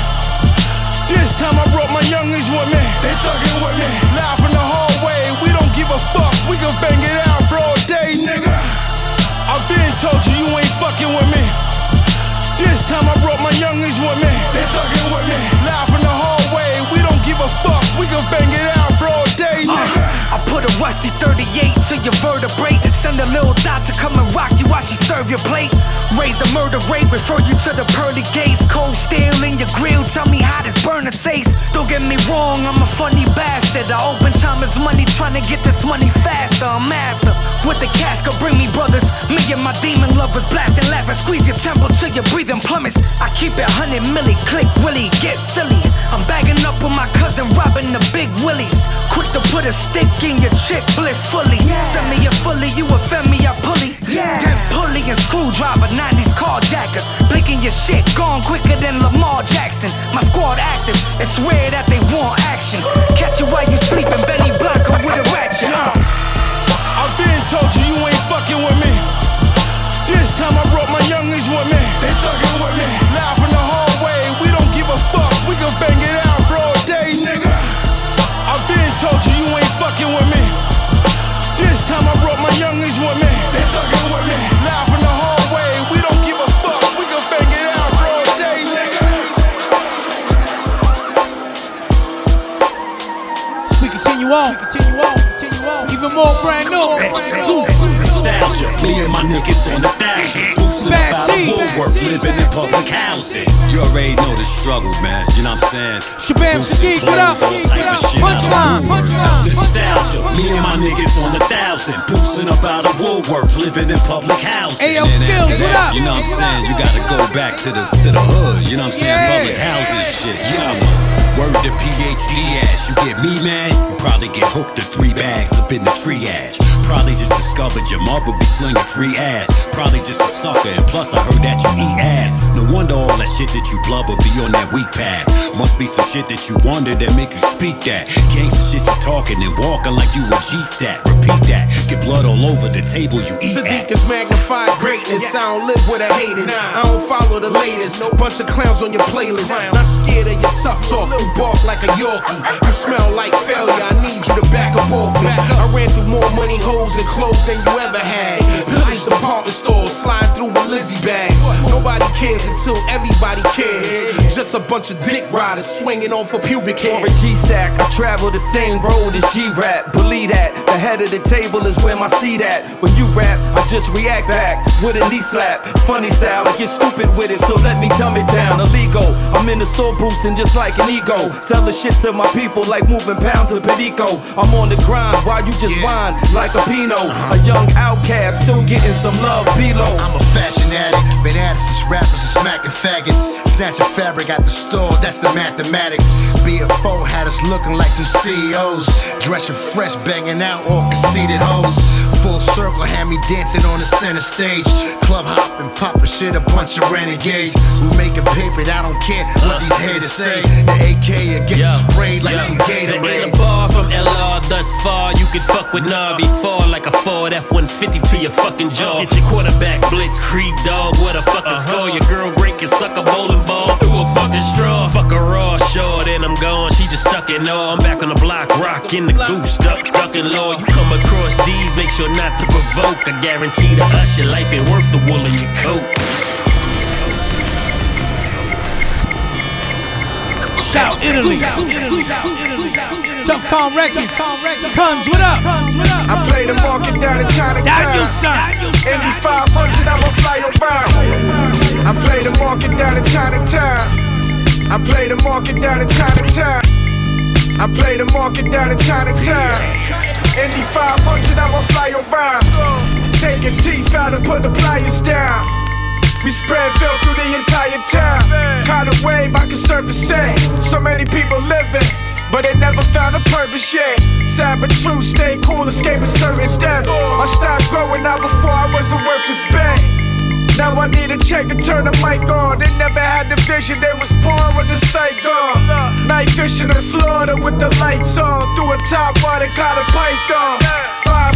This time I brought my youngins with me. They fucking with me. Live in the hallway, we don't give a fuck. We can bang it out broad day, nigga. I've been told you you ain't fucking with me. This time I brought my youngins with me. They fucking with me. Live in the hallway, we don't give a fuck. We can bang it out broad day, nigga. Uh, I put a rusty 38 to your vertebrae. Send a little dot to come and rock you while she serve your plate. Raise the murder rate, refer you to the pearly gates. Cold steel in your grill, tell me how this burner tastes. Don't get me wrong, I'm a funny bastard. I open time as money, trying to get this money faster. I'm after. With the cash, go bring me brothers. Me and my demon lovers blasting, laughing, squeeze your temple till your breathing plummets. I keep it 100 milli, click Willie, get silly. I'm bagging up with my cousin, robbing the big willies. Quick to put a stick in your chick bliss fully. Send me a fully, you offend me, I pulley. Then pulley and screwdriver, 90s carjackers. Blinking your shit, gone quicker than Lamar Jackson. My squad active, it's rare that they want action. Catch you while you sleeping, Benny Blanco with a ratchet. Uh. I've been told you you ain't fucking with me. This time I brought my youngins with me. They fucking with me. Live in the hallway, we don't give a fuck. We can bang it out told you you ain't fucking with me. This time I brought my youngins with me. They fucking with me. Live in the hallway, we don't give a fuck. We can bang it out broad day, nigga. We continue on, on, continue on. Even more brand new. Nostalgia, me and my niggas on the thousand. Boosting about a seed. woodwork, living in public housing. You already know the struggle, man. You know what I'm saying? Shabaam Sahdeeq, what up? all type of shit. Punchline, punchline, Nostalgia, me and my niggas on the thousand. Boosting up out of woodwork, living in public housing. Ayo, Skillz, what up? You know what I'm saying? You gotta go back to the to the hood. You know what I'm saying? Public housing shit. Yeah. Word to PhD ass. You get me, man? You probably get hooked to three bags up in the triage. Probably just discovered your mother be slinging free ass. Probably just a sucker, and plus I heard that you eat ass. No wonder all that shit that you blubber be on that weak path. Must be some shit that you wonder that make you speak that. Gangsta shit you talking and walking like you a G-stat. Repeat that. Get blood all over the table you eat at. Sahdeeq is magnified greatness. I don't live with the haters. I don't follow the latest. No bunch of clowns on your playlist. Not scared of your tough talk. Bark like a Yorkie. You smell like failure. I need you to back up off me. I ran through more money holes and clothes than you ever had. Police department stores slide through with Lizzie bag. Nobody cares until everybody cares. Just a bunch of dick riders swinging off a pubic hair. Or a G-stack, I travel the same road as G-rap. Believe that, the head of the table is where my seat at. When you rap, I just react back with a knee slap. Funny style, I get stupid with it, so let me dumb it down. Illegal, I'm in the store boosting just like an ego. Selling shit to my people like moving pounds of Perico. I'm on the grind while you just whine like a Pinot. A uh-huh. young outcast, still getting some love below. I'm a fashion addict, been at it since rappers are smacking faggots. Snatching fabric at the store, that's the mathematics. BFO had us looking like some CEOs. Dressing fresh, banging out all conceited hoes. Full circle, had me dancing on the center stage. Club hopping, popping shit, a bunch of renegades. Who making paper, I don't care what these haters say. The AK will get sprayed like some There ain't Gatorade. a bar from LR thus far. You can fuck with Navi. Fall like a Ford F-150 to your fucking jaw. Get your quarterback blitz, creep dog. What a fucking uh-huh. score. Your girl great can suck a bowling ball through a fucking straw. Fuck a raw, short, and I'm gone. She just stuck it all. I'm back on the block, rocking the goose, duck, ducking low. You come across these, make sure not to provoke. I guarantee to us your life ain't worth the wool of your coat. Shout Italy. Tough Con Records. Cuns, what up? I play the market down in Chinatown. Daniel Son. Indy 500, I'ma fly around. I play the market down in Chinatown. I play the market down in Chinatown. I play the market down in Chinatown. Indy 500, I'ma fly around. Taking teeth out and put the pliers down. We spread filth through the entire town. Kind of wave I can surf the same. So many people living. But they never found a purpose yet. Sad but true, stay cool, escape certain death. I stopped growing out before I was a worthless bang. Now I need a check to turn the mic on. They never had the vision, they was born with the sights on. Night fishing in Florida with the lights on. Through a top water, caught a python.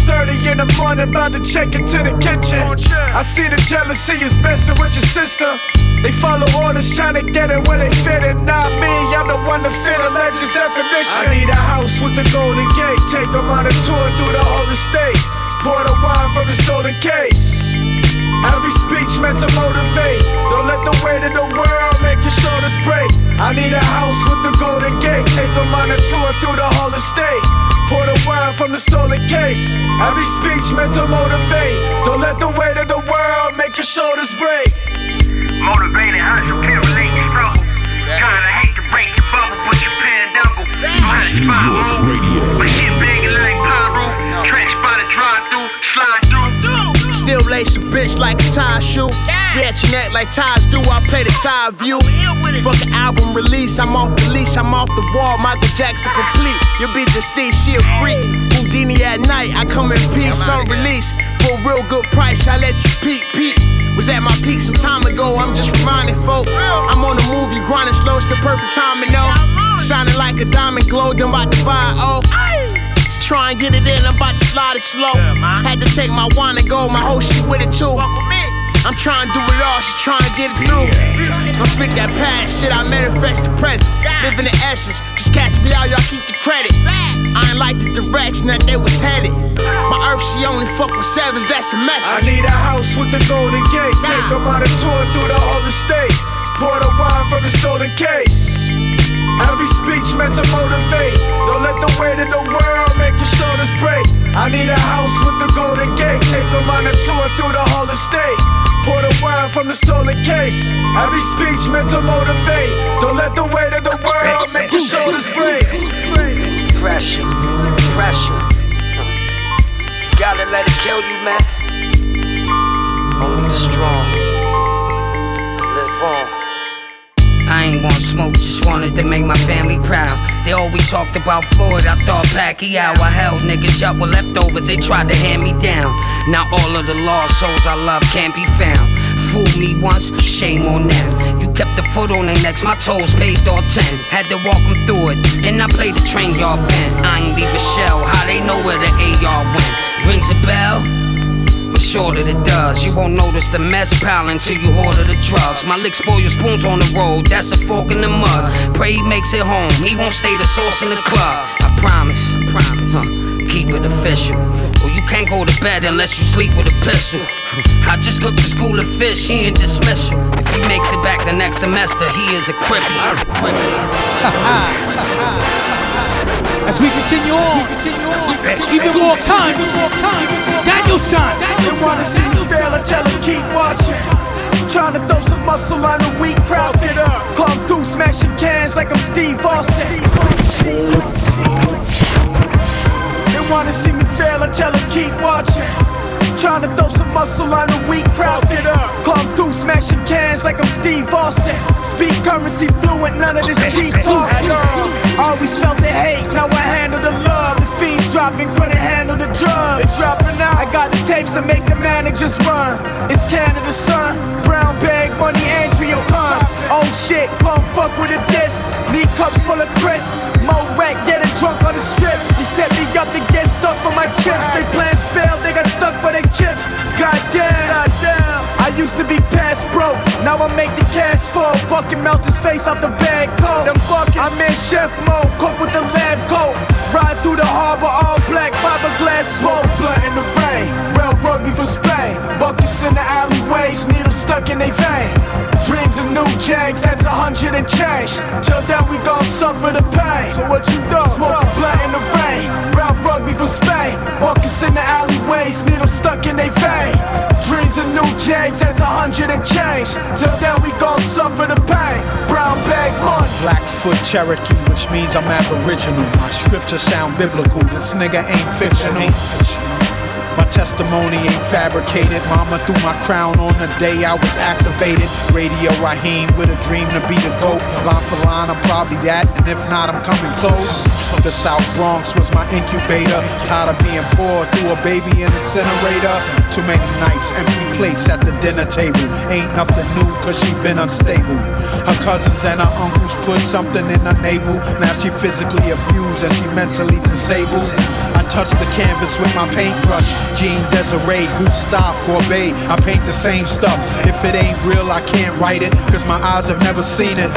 5.30 in the morning, about to check into the kitchen. Oh, I see the jealousy is messing with your sister. They follow orders, trying to get it where they fit and not me. I'm the one to fit a legend's definition. I need a house with the golden gate. Take them on a tour through the whole estate. Pour the wine from the stolen case. Every speech meant to motivate. Don't let the weight of the world make your shoulders break. I need a house with the golden gate. Take them on a tour through the whole estate. Pour the wine from the stolen case. Every speech meant to motivate. Don't let the weight of the world make your shoulders break. Motivated, how you can relate the struggle. Kinda hate to break your bubble, but you pan double. East New York Radio. But shit banging like Pyro. Trench by the drive through, slide through. Still lace a bitch like a tie shoe. Your neck like ties do. I play the side view. Fuck an album release. I'm off the leash. I'm off the wall. Michael Jackson complete. Your bitch deceased. She a freak. Houdini at night. I come in peace. On release. For a real good price. I let you peep. Peep. Was at my peak some time ago. I'm just reminding folk. I'm on the move. You grinding slow. It's the perfect timing, though. Shining like a diamond glow. Then about to buy. Oh. Try and get it in, I'm about to slide it slow. Had to take my wine and go, my whole shit with it too. I'm trying to do it all, she trying to get it through. Don't speak that past shit, I manifest the presence. Live in the essence, just catch me out, y'all keep the credit. I ain't like the direction that they was headed. My earth, she only fuck with sevens, that's a message. I need a house with the golden gate. Take them on a tour through the whole estate. Pour the wine from the stolen case. Every speech meant to motivate. Don't let the weight of the world make your shoulders break. I need a house with the golden gate. Take them on a tour through the whole estate. Pour the wine from the stolen case. Every speech meant to motivate. Don't let the weight of the world make your shoulders break. Pressure, pressure. Gotta let it kill you, man. Only the strong live on. I ain't want smoke, just wanted to make my family proud. They always talked about Floyd, I thought Pacquiao. I held niggas up with leftovers, they tried to hand me down. Now all of the lost souls I love can't be found. Fool me once, shame on them. You kept the foot on their necks, my toes paved all ten. Had to walk them through it, and I played the train y'all been. I ain't leave a shell, how they know where the AR went. Rings a bell? I'm sure it does. You won't notice the mess pile until you order the drugs. My lick spoil your spoons on the road, that's a fork in the mud. Pray he makes it home, he won't stay the sauce in the club. I promise, I promise. Huh. Keep it official. Or you can't go to bed unless you sleep with a pistol. I just cooked the school of fish, he in dismissal. If he makes it back the next semester, he is a cripple. As we continue on, even more cons, Daniel Son. They wanna see me fail, I tell them keep watching. Trying to throw some muscle on a weak up. Come through smashing cans like I'm Steve Austin. They wanna see me fail, I tell them keep watching. Trying to throw some muscle on a weak up. Come through smashing cans like I'm Steve Austin. Speak currency fluent, none of this cheap talk. Always felt the hate, now I handle the love. The fiends dropping, couldn't handle the drugs. They dropping out. I got the tapes to make the managers run. It's Canada, son. Brown bag, money, Andrea Cons. Oh shit, come fuck with a diss. Need cups full of Chris. Mo wreck, getting drunk on the strip. He set me up to get stuck for my chips. They plans failed, they got stuck for their chips. Goddamn, goddamn. I used to be past broke, now I make the cash flow. Bucket melt his face out the bag coat. Them buckets. I'm in chef mode, cook with the lab coat. Ride through the harbor, all black, fiberglass smoke. Blunt in the rain, real rugby from Spain. Buckets in the alleyways, needles stuck in they vein. Dreams of new jags, that's a hundred and change. Till then we gon' suffer the pain. So what you do? Smoke a blunt in the rain. Ralph Rugby from Spain. Buckets in the alleyways, needles stuck in they vein. Dreams of new jags, that's a hundred and change. Till then we gon' suffer the pain. Brown bag money. Blackfoot Cherokee, which means I'm aboriginal. My scriptures sound biblical. This nigga ain't fictional. My testimony ain't fabricated. Mama threw my crown on the day I was activated. Radio Raheem with a dream to be the GOAT. Line for line, I'm probably that, and if not, I'm coming close. The South Bronx was my incubator. Tired of being poor, threw a baby in incinerator. Too many nights, empty plates at the dinner table. Ain't nothing new, cause she been unstable. Her cousins and her uncles put something in her navel. Now she physically abused and she mentally disabled. Touch the canvas with my paintbrush. Jean Desiree, Gustave Courbet. I paint the same stuff. If it ain't real, I can't write it, cause my eyes have never seen it.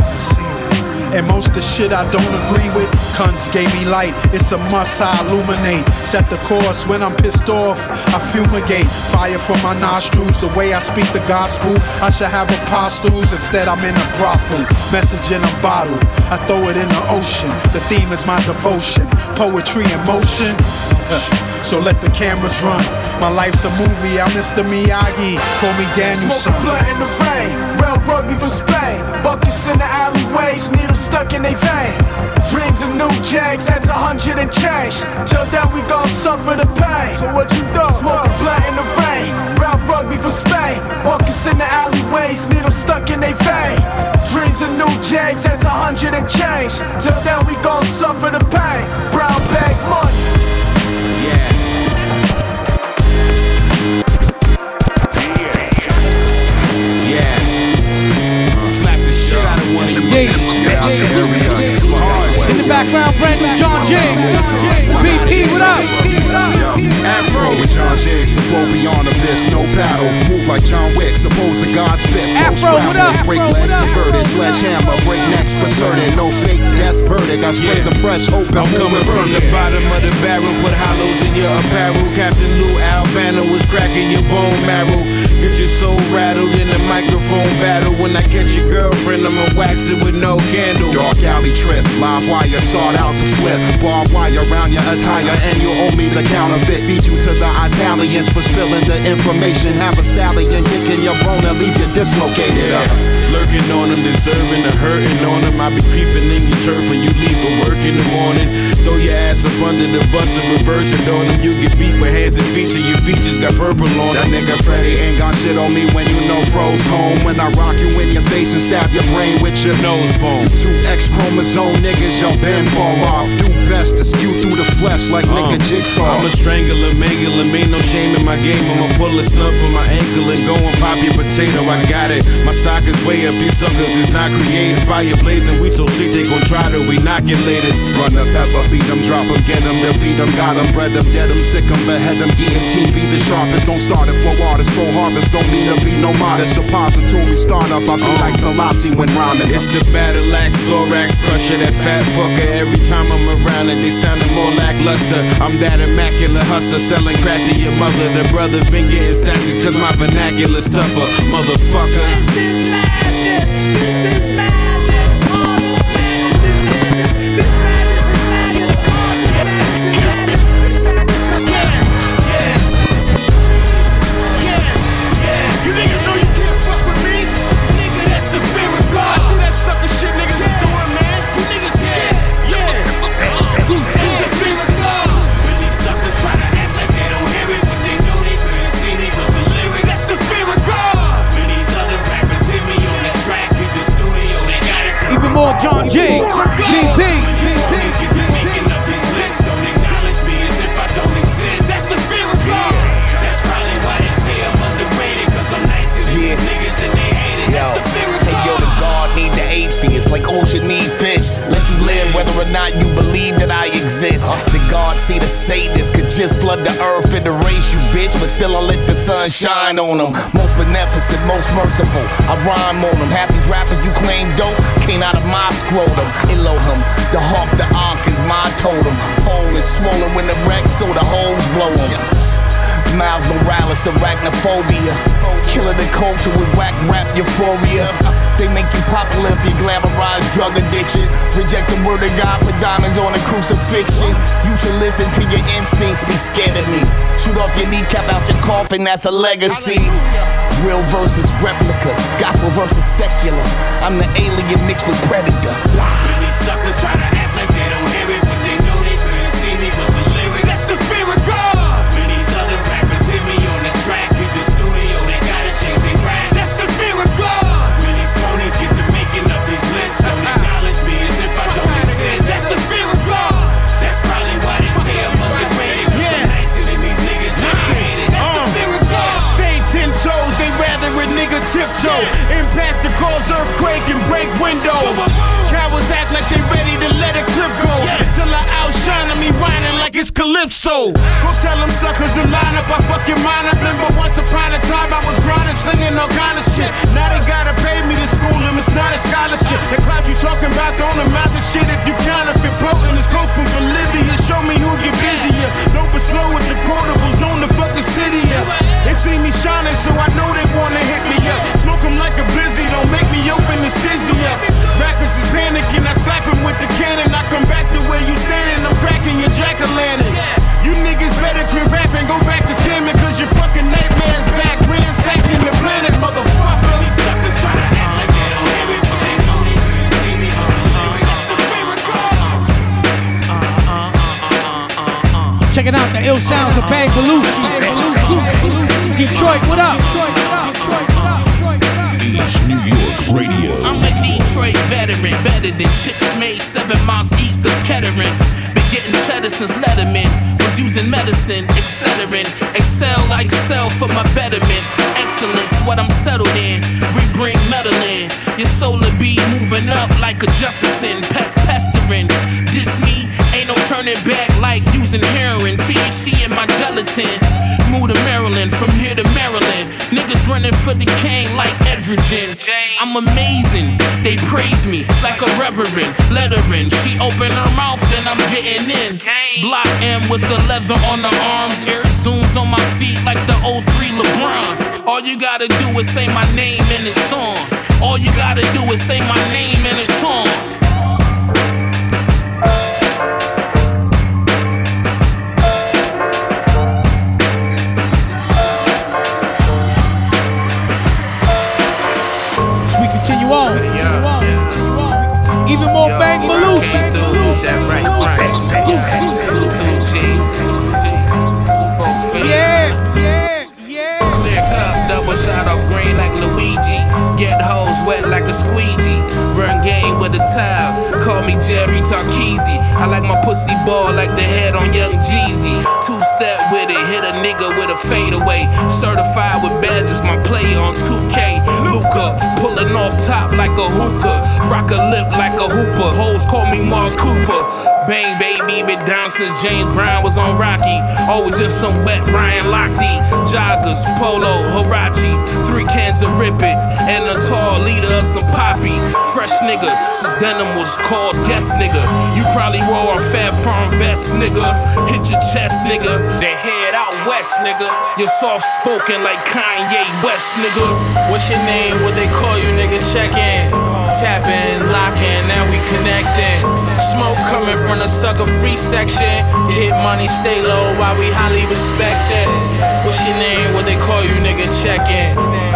And most the shit I don't agree with, cunts gave me light. It's a must I illuminate. Set the course when I'm pissed off. I fumigate. Fire from my nostrils. The way I speak the gospel, I should have apostles. Instead, I'm in a brothel. Message in a bottle. I throw it in the ocean. The theme is my devotion. Poetry in motion. So let the cameras run. My life's a movie. I'm Mr. Miyagi. Call me Danielson. Smoke a blunt in the rain. Real rugby from Spain. Buckets in the alleyways. Needles stuck in they vein. Dreams of new jags. That's a hundred and change. Till then we gon' suffer the pain. So what you do? Smoke a blunt in the rain. Real rugby from Spain. Buckets in the alleyways. Needles stuck in they vein. Dreams of new jags. That's a hundred and change. Till then we gon' suffer the pain. Brown bag money. In the background, Brandon John James. BP, what up? Afro with John Jiggs, the flow beyond abyss, no paddle. Move like John Wick, supposed to God spit. Flow Afro, what up? Break legs inverted, sledgehammer, break necks for certain. No fake death verdict. I spray the fresh open. I'm coming from the bottom of the barrel, put hollows in your apparel. Captain Lou Albano was cracking your bone marrow. Get your soul rattled in the microphone battle. When I catch your girlfriend, I'ma wax it with no candle. Dark alley trip, live wire sought out to flip. Barbed wire around your attire, and you owe me the counterfeit. Feed you to the Italians for spilling the information. Have a stallion kicking your bone and leave you dislocated. Lurking on them, deserving the hurting on them. I be creeping in your turf when you leave for work in the morning. Throw your ass up under the bus and reverse it on them. You get beat with hands and feet till your features got purple on That them. nigga Freddy ain't got shit on me when you know froze home. When I rock you in your face and stab your brain with your nose bone. You two X chromosome niggas, your bend fall off. Do best to skew through the flesh like uh, nigga jigsaw. I'm a strangler, mangler, ain't no shame in my game. I'ma pull a snub from my ankle and go and pop your potato. I got it. My stock is way up. These suckers is not creative. Fire blazing, we so sick they gon' try to inoculate us. Run up, ever beat them, drop them, get them, defeat them, got them, bred them, dead them, sick them, behead them, guillotine, be the sharpest. Don't start it, flow artist, full harvest, don't mean to be no modest. Suppository startup, I be like Selassie when rhyming. It's the battle axe, thorax crusher, that fat fucker. Every time I'm around it, they soundin' more lackluster. I'm that immaculate hustler, selling crack to your mother. The brother been getting statues cause my vernacular stuffer, motherfucker. You niggas and they hate it. Yo, That's the fear of hey yo, the God need the atheist, like oh, ocean need or not you believe that I exist. The God see the Satanists could just flood the earth and erase you, bitch, but still I let the sun shine on them. Most beneficent, most merciful. I rhyme on them. These rappers you claim dope came out of my scrotum. Elohim, the hawk, the ark is my totem. Hole is swollen when the wreck, so the holes blow 'em. Miles Morales, arachnophobia. Killing the culture with whack rap euphoria. They make you popular if you glamorize drug addiction. Reject the word of God, put diamonds on a crucifixion. You should listen to your instincts, be scared of me. Shoot off your kneecap out your coffin, that's a legacy. Real versus replica, gospel versus secular. I'm the alien mixed with predator. These suckers try to Toronto. Impact that cause earthquake and break windows. Cowards act like they ready to let a clip go. Till I outshine me whining like it's Calypso. Go tell them suckers to line up, I fuck your mind up. Remember once upon a time I was grinding, slinging all kind of shit. Now they gotta pay me to school them, it's not a scholarship. The clout you talking about don't amount to shit if you counterfeit. Potent is coke from Bolivia, show me who get busier. Dope is slow with the quotables, known to fuck the city up. They see me shining, so I know they wanna hit me up. Smoke 'em like a blizzy, Bang Belushi. Detroit, what up? East New York Radio. I'm a Detroit veteran, better than chips made seven miles east of Kettering. Getting cheddar since Letterman. Was using medicine, etc. Excel like cell for my betterment. Excellence, what I'm settled in. We bring metal in. Your solar be moving up like a Jefferson. Pest pestering. Diss me, ain't no turning back like using heroin. THC in my gelatin. Move to Maryland, from here to Maryland. Niggas running for the cane like Edgerton. I'm amazing, they praise me like a reverend. Lettering, she open her mouth, then I'm getting in. Block M with the leather on the arms, air zooms on my feet like the 03 LeBron. All you gotta do is say my name and it's on. All you gotta do is say my name and it's on. Bang Belushi. Yeah, yeah, yeah. Clear cup, double shot off green like Luigi. Get hoes wet like a squeegee. Run game with a towel. Call me Jerry Tarkeezy. I like my pussy ball like the head on Young Jeezy. Two step with it, hit a nigga with a fadeaway. Certified with badges, my play on 2K. Luca, pulling off top like a hookah. Rock a lip like a hooper. Hoes call me Mark Cooper. Bang, baby, been down since James Brown was on Rocky. Always just some wet Ryan Lochte. Joggers, Polo, Huarache. Three cans of Rip It. And a tall leader of some poppy. Fresh nigga, since denim was called guest nigga. You probably wore a Phat Farm vest, nigga. Hit your chest, nigga. Then head out west, nigga. You're soft spoken like Kanye West, nigga. What's your name? What they call you, nigga? Check in. Tapping, locking, now we connecting. Smoke coming from the sucker free section. Get money, stay low while we highly respected. What's your name? What they call you, nigga? Check in.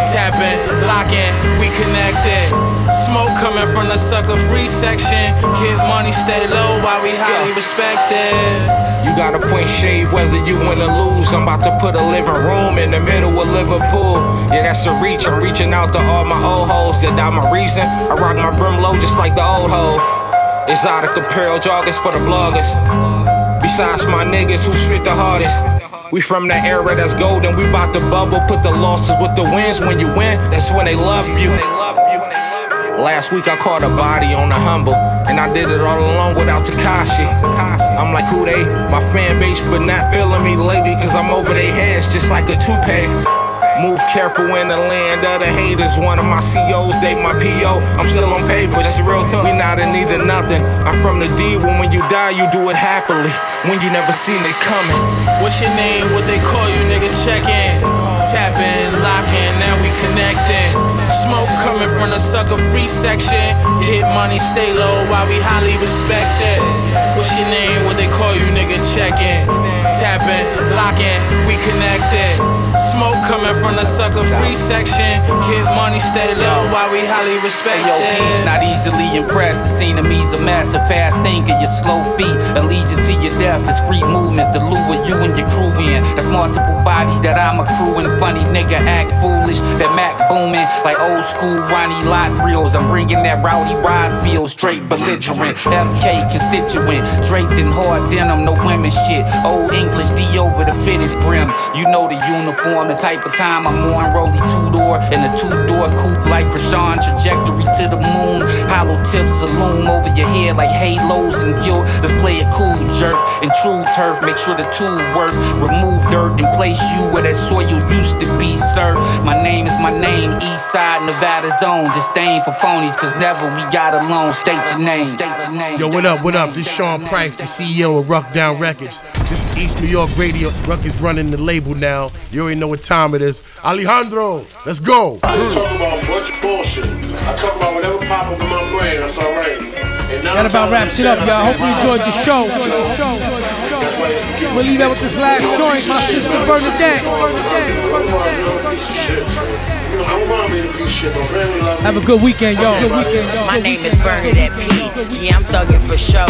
Tapping, locking, we connected. Smoke coming from the sucker free section. Get money, stay low while we highly respected. You got a point shave whether you win or lose. I'm about to put a living room in the middle of Liverpool. Yeah, that's a reach. I'm reaching out to all my old hoes. That out my reason. I rock my brim low just like the old hoe. Exotic apparel joggers for the bloggers. Besides my niggas who spit the hardest. We from the era that's golden. We bout to bubble. Put the losses with the wins. When you win, that's when they love you. Last week I caught a body on the humble, and I did it all alone without Tekashi. I'm like, who they? My fan base, but not feeling me lately, cause I'm over their heads just like a toupee. Move careful in the land of the haters. One of my COs date my PO. I'm still on paper. That's real talk. We not in need of nothing. I'm from the D. When when you die, you do it happily. When you never seen it coming. What's your name? What they call you, nigga? Check in. Tapping, locking, now we connecting. Smoke coming from the sucker free section. Get money, stay low while we highly respected. What's your name? What they call you, nigga? Check in. Tapping, locking, we connected. From the sucker free section. Get money, stay low while we highly respected. Yo, he's not easily impressed. The scene of me's a massive fast thinker. Your slow feet, a lead you to your death. Discreet movements, the lure you and your crew in. There's multiple bodies that I'm accruing. Funny nigga act foolish. That Mac booming like old school Ronnie Lott reels. I'm bringing that rowdy ride feel straight belligerent. FK constituent, draped in hard denim, no women shit. Old English D over the fitted brim. You know the uniform, the type of time I'm on. Rolly two door and a two door coupe like Rashawn. Trajectory to the moon. Hollow tips loom over your head like halos and guilt. Let's play a cool jerk and true turf. Make sure the tool work. Remove dirt and place you where that soil used to be, sir. My name is my name. East side Nevada zone. Disdain for phonies, cause never we got alone. State your name. State your name. Yo, what up, what up? This Sean Price, the CEO of Ruck Down Records. This is East New York Radio. Ruck is running the label now. You already know what time it is. Alejandro, let's go. I don't talk about a bunch of bullshit. I talk about whatever pop up in my brain. That's all right. And now That about wraps it up, y'all. Hope you enjoyed the show. Enjoyed the show. Enjoyed the show. We'll leave out with this last joint. My sister Bernadette. Have a good weekend, y'all. Good weekend, y'all. My name is Bernadette P. Yeah, I'm thugging for show.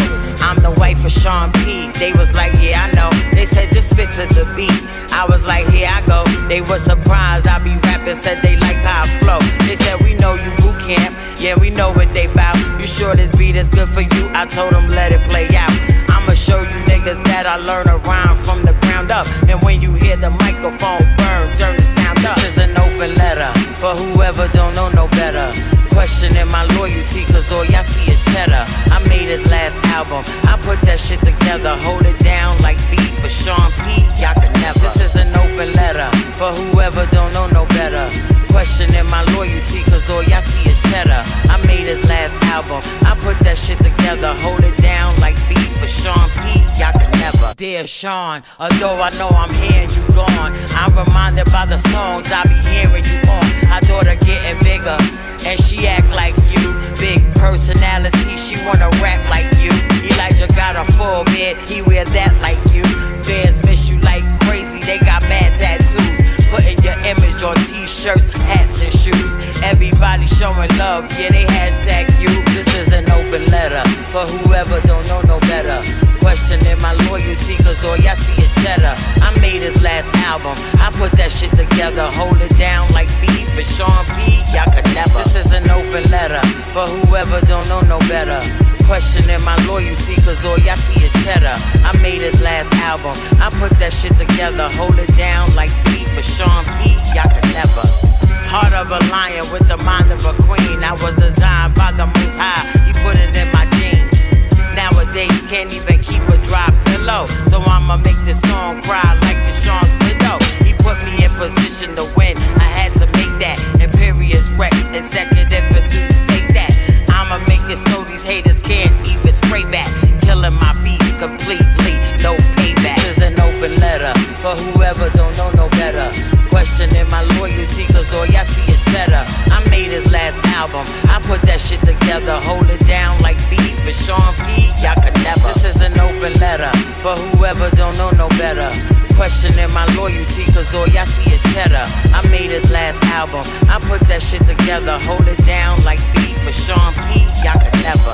I'm the wife of Sean P. They was like, yeah, I know. They said just spit to the beat. I was like, here I go. They were surprised I be rapping. Said they like how I flow. They said we know you boot camp. Yeah, we know what they bout. You sure this beat is good for you? I told them let it play out. I'ma show you niggas that I learn a rhyme from the ground up. And when you hear the microphone burn, turn the sound up. This is an open letter for whoever don't know no better. Questioning my loyalty, cause all y'all see is cheddar. I made his last album. I put that shit together, hold it down like beat for Sean P. Y'all can never. This is an open letter for whoever don't know no better. Questioning my loyalty, cause all y'all see is cheddar. I made his last album. I put that shit together, hold it down like beat for Sean P. Y'all never. Dear Sean, although I know I'm hearing you gone, I'm reminded by the songs I be hearing you on. I daughter getting bigger, and she act like you. Big personality, she wanna rap like you. Elijah got a full bed, he wear that like you. Fans miss you like crazy, they got mad tattoos. Image on t-shirts, hats, and shoes. Everybody showing love, yeah, they hashtag you. This is an open letter for whoever don't know no better. Questioning my loyalty, cause all y'all see is cheddar. I made his last album, I put that shit together, hold it down like beef for Sean P. Y'all could never. This is an open letter for whoever don't know no better. Questioning my loyalty, cause all y'all see is cheddar. I made his last album, I put that shit together, hold it down like beef for Sean P. Y'all could never. Heart of a lion with the mind of a queen. I was designed by the most high, he put it in my genes. Nowadays, can't even keep a dry pillow. So I'ma make this song cry like the Sean's widow. He put me in position to win. I had to make that. Imperious Rex, executive producer, take that. I'ma make it so these haters can't even spray back. Killing my beats completely, no payback. This is an open letter for whoever don't. Questioning my loyalty, cause all y'all see is cheddar. I made his last album, I put that shit together, hold it down like beef for Sean P. Y'all could never. This is an open letter for whoever don't know no better. Questioning my loyalty, cause all y'all see is cheddar. I made his last album, I put that shit together, hold it down like beef for Sean P. Y'all could never.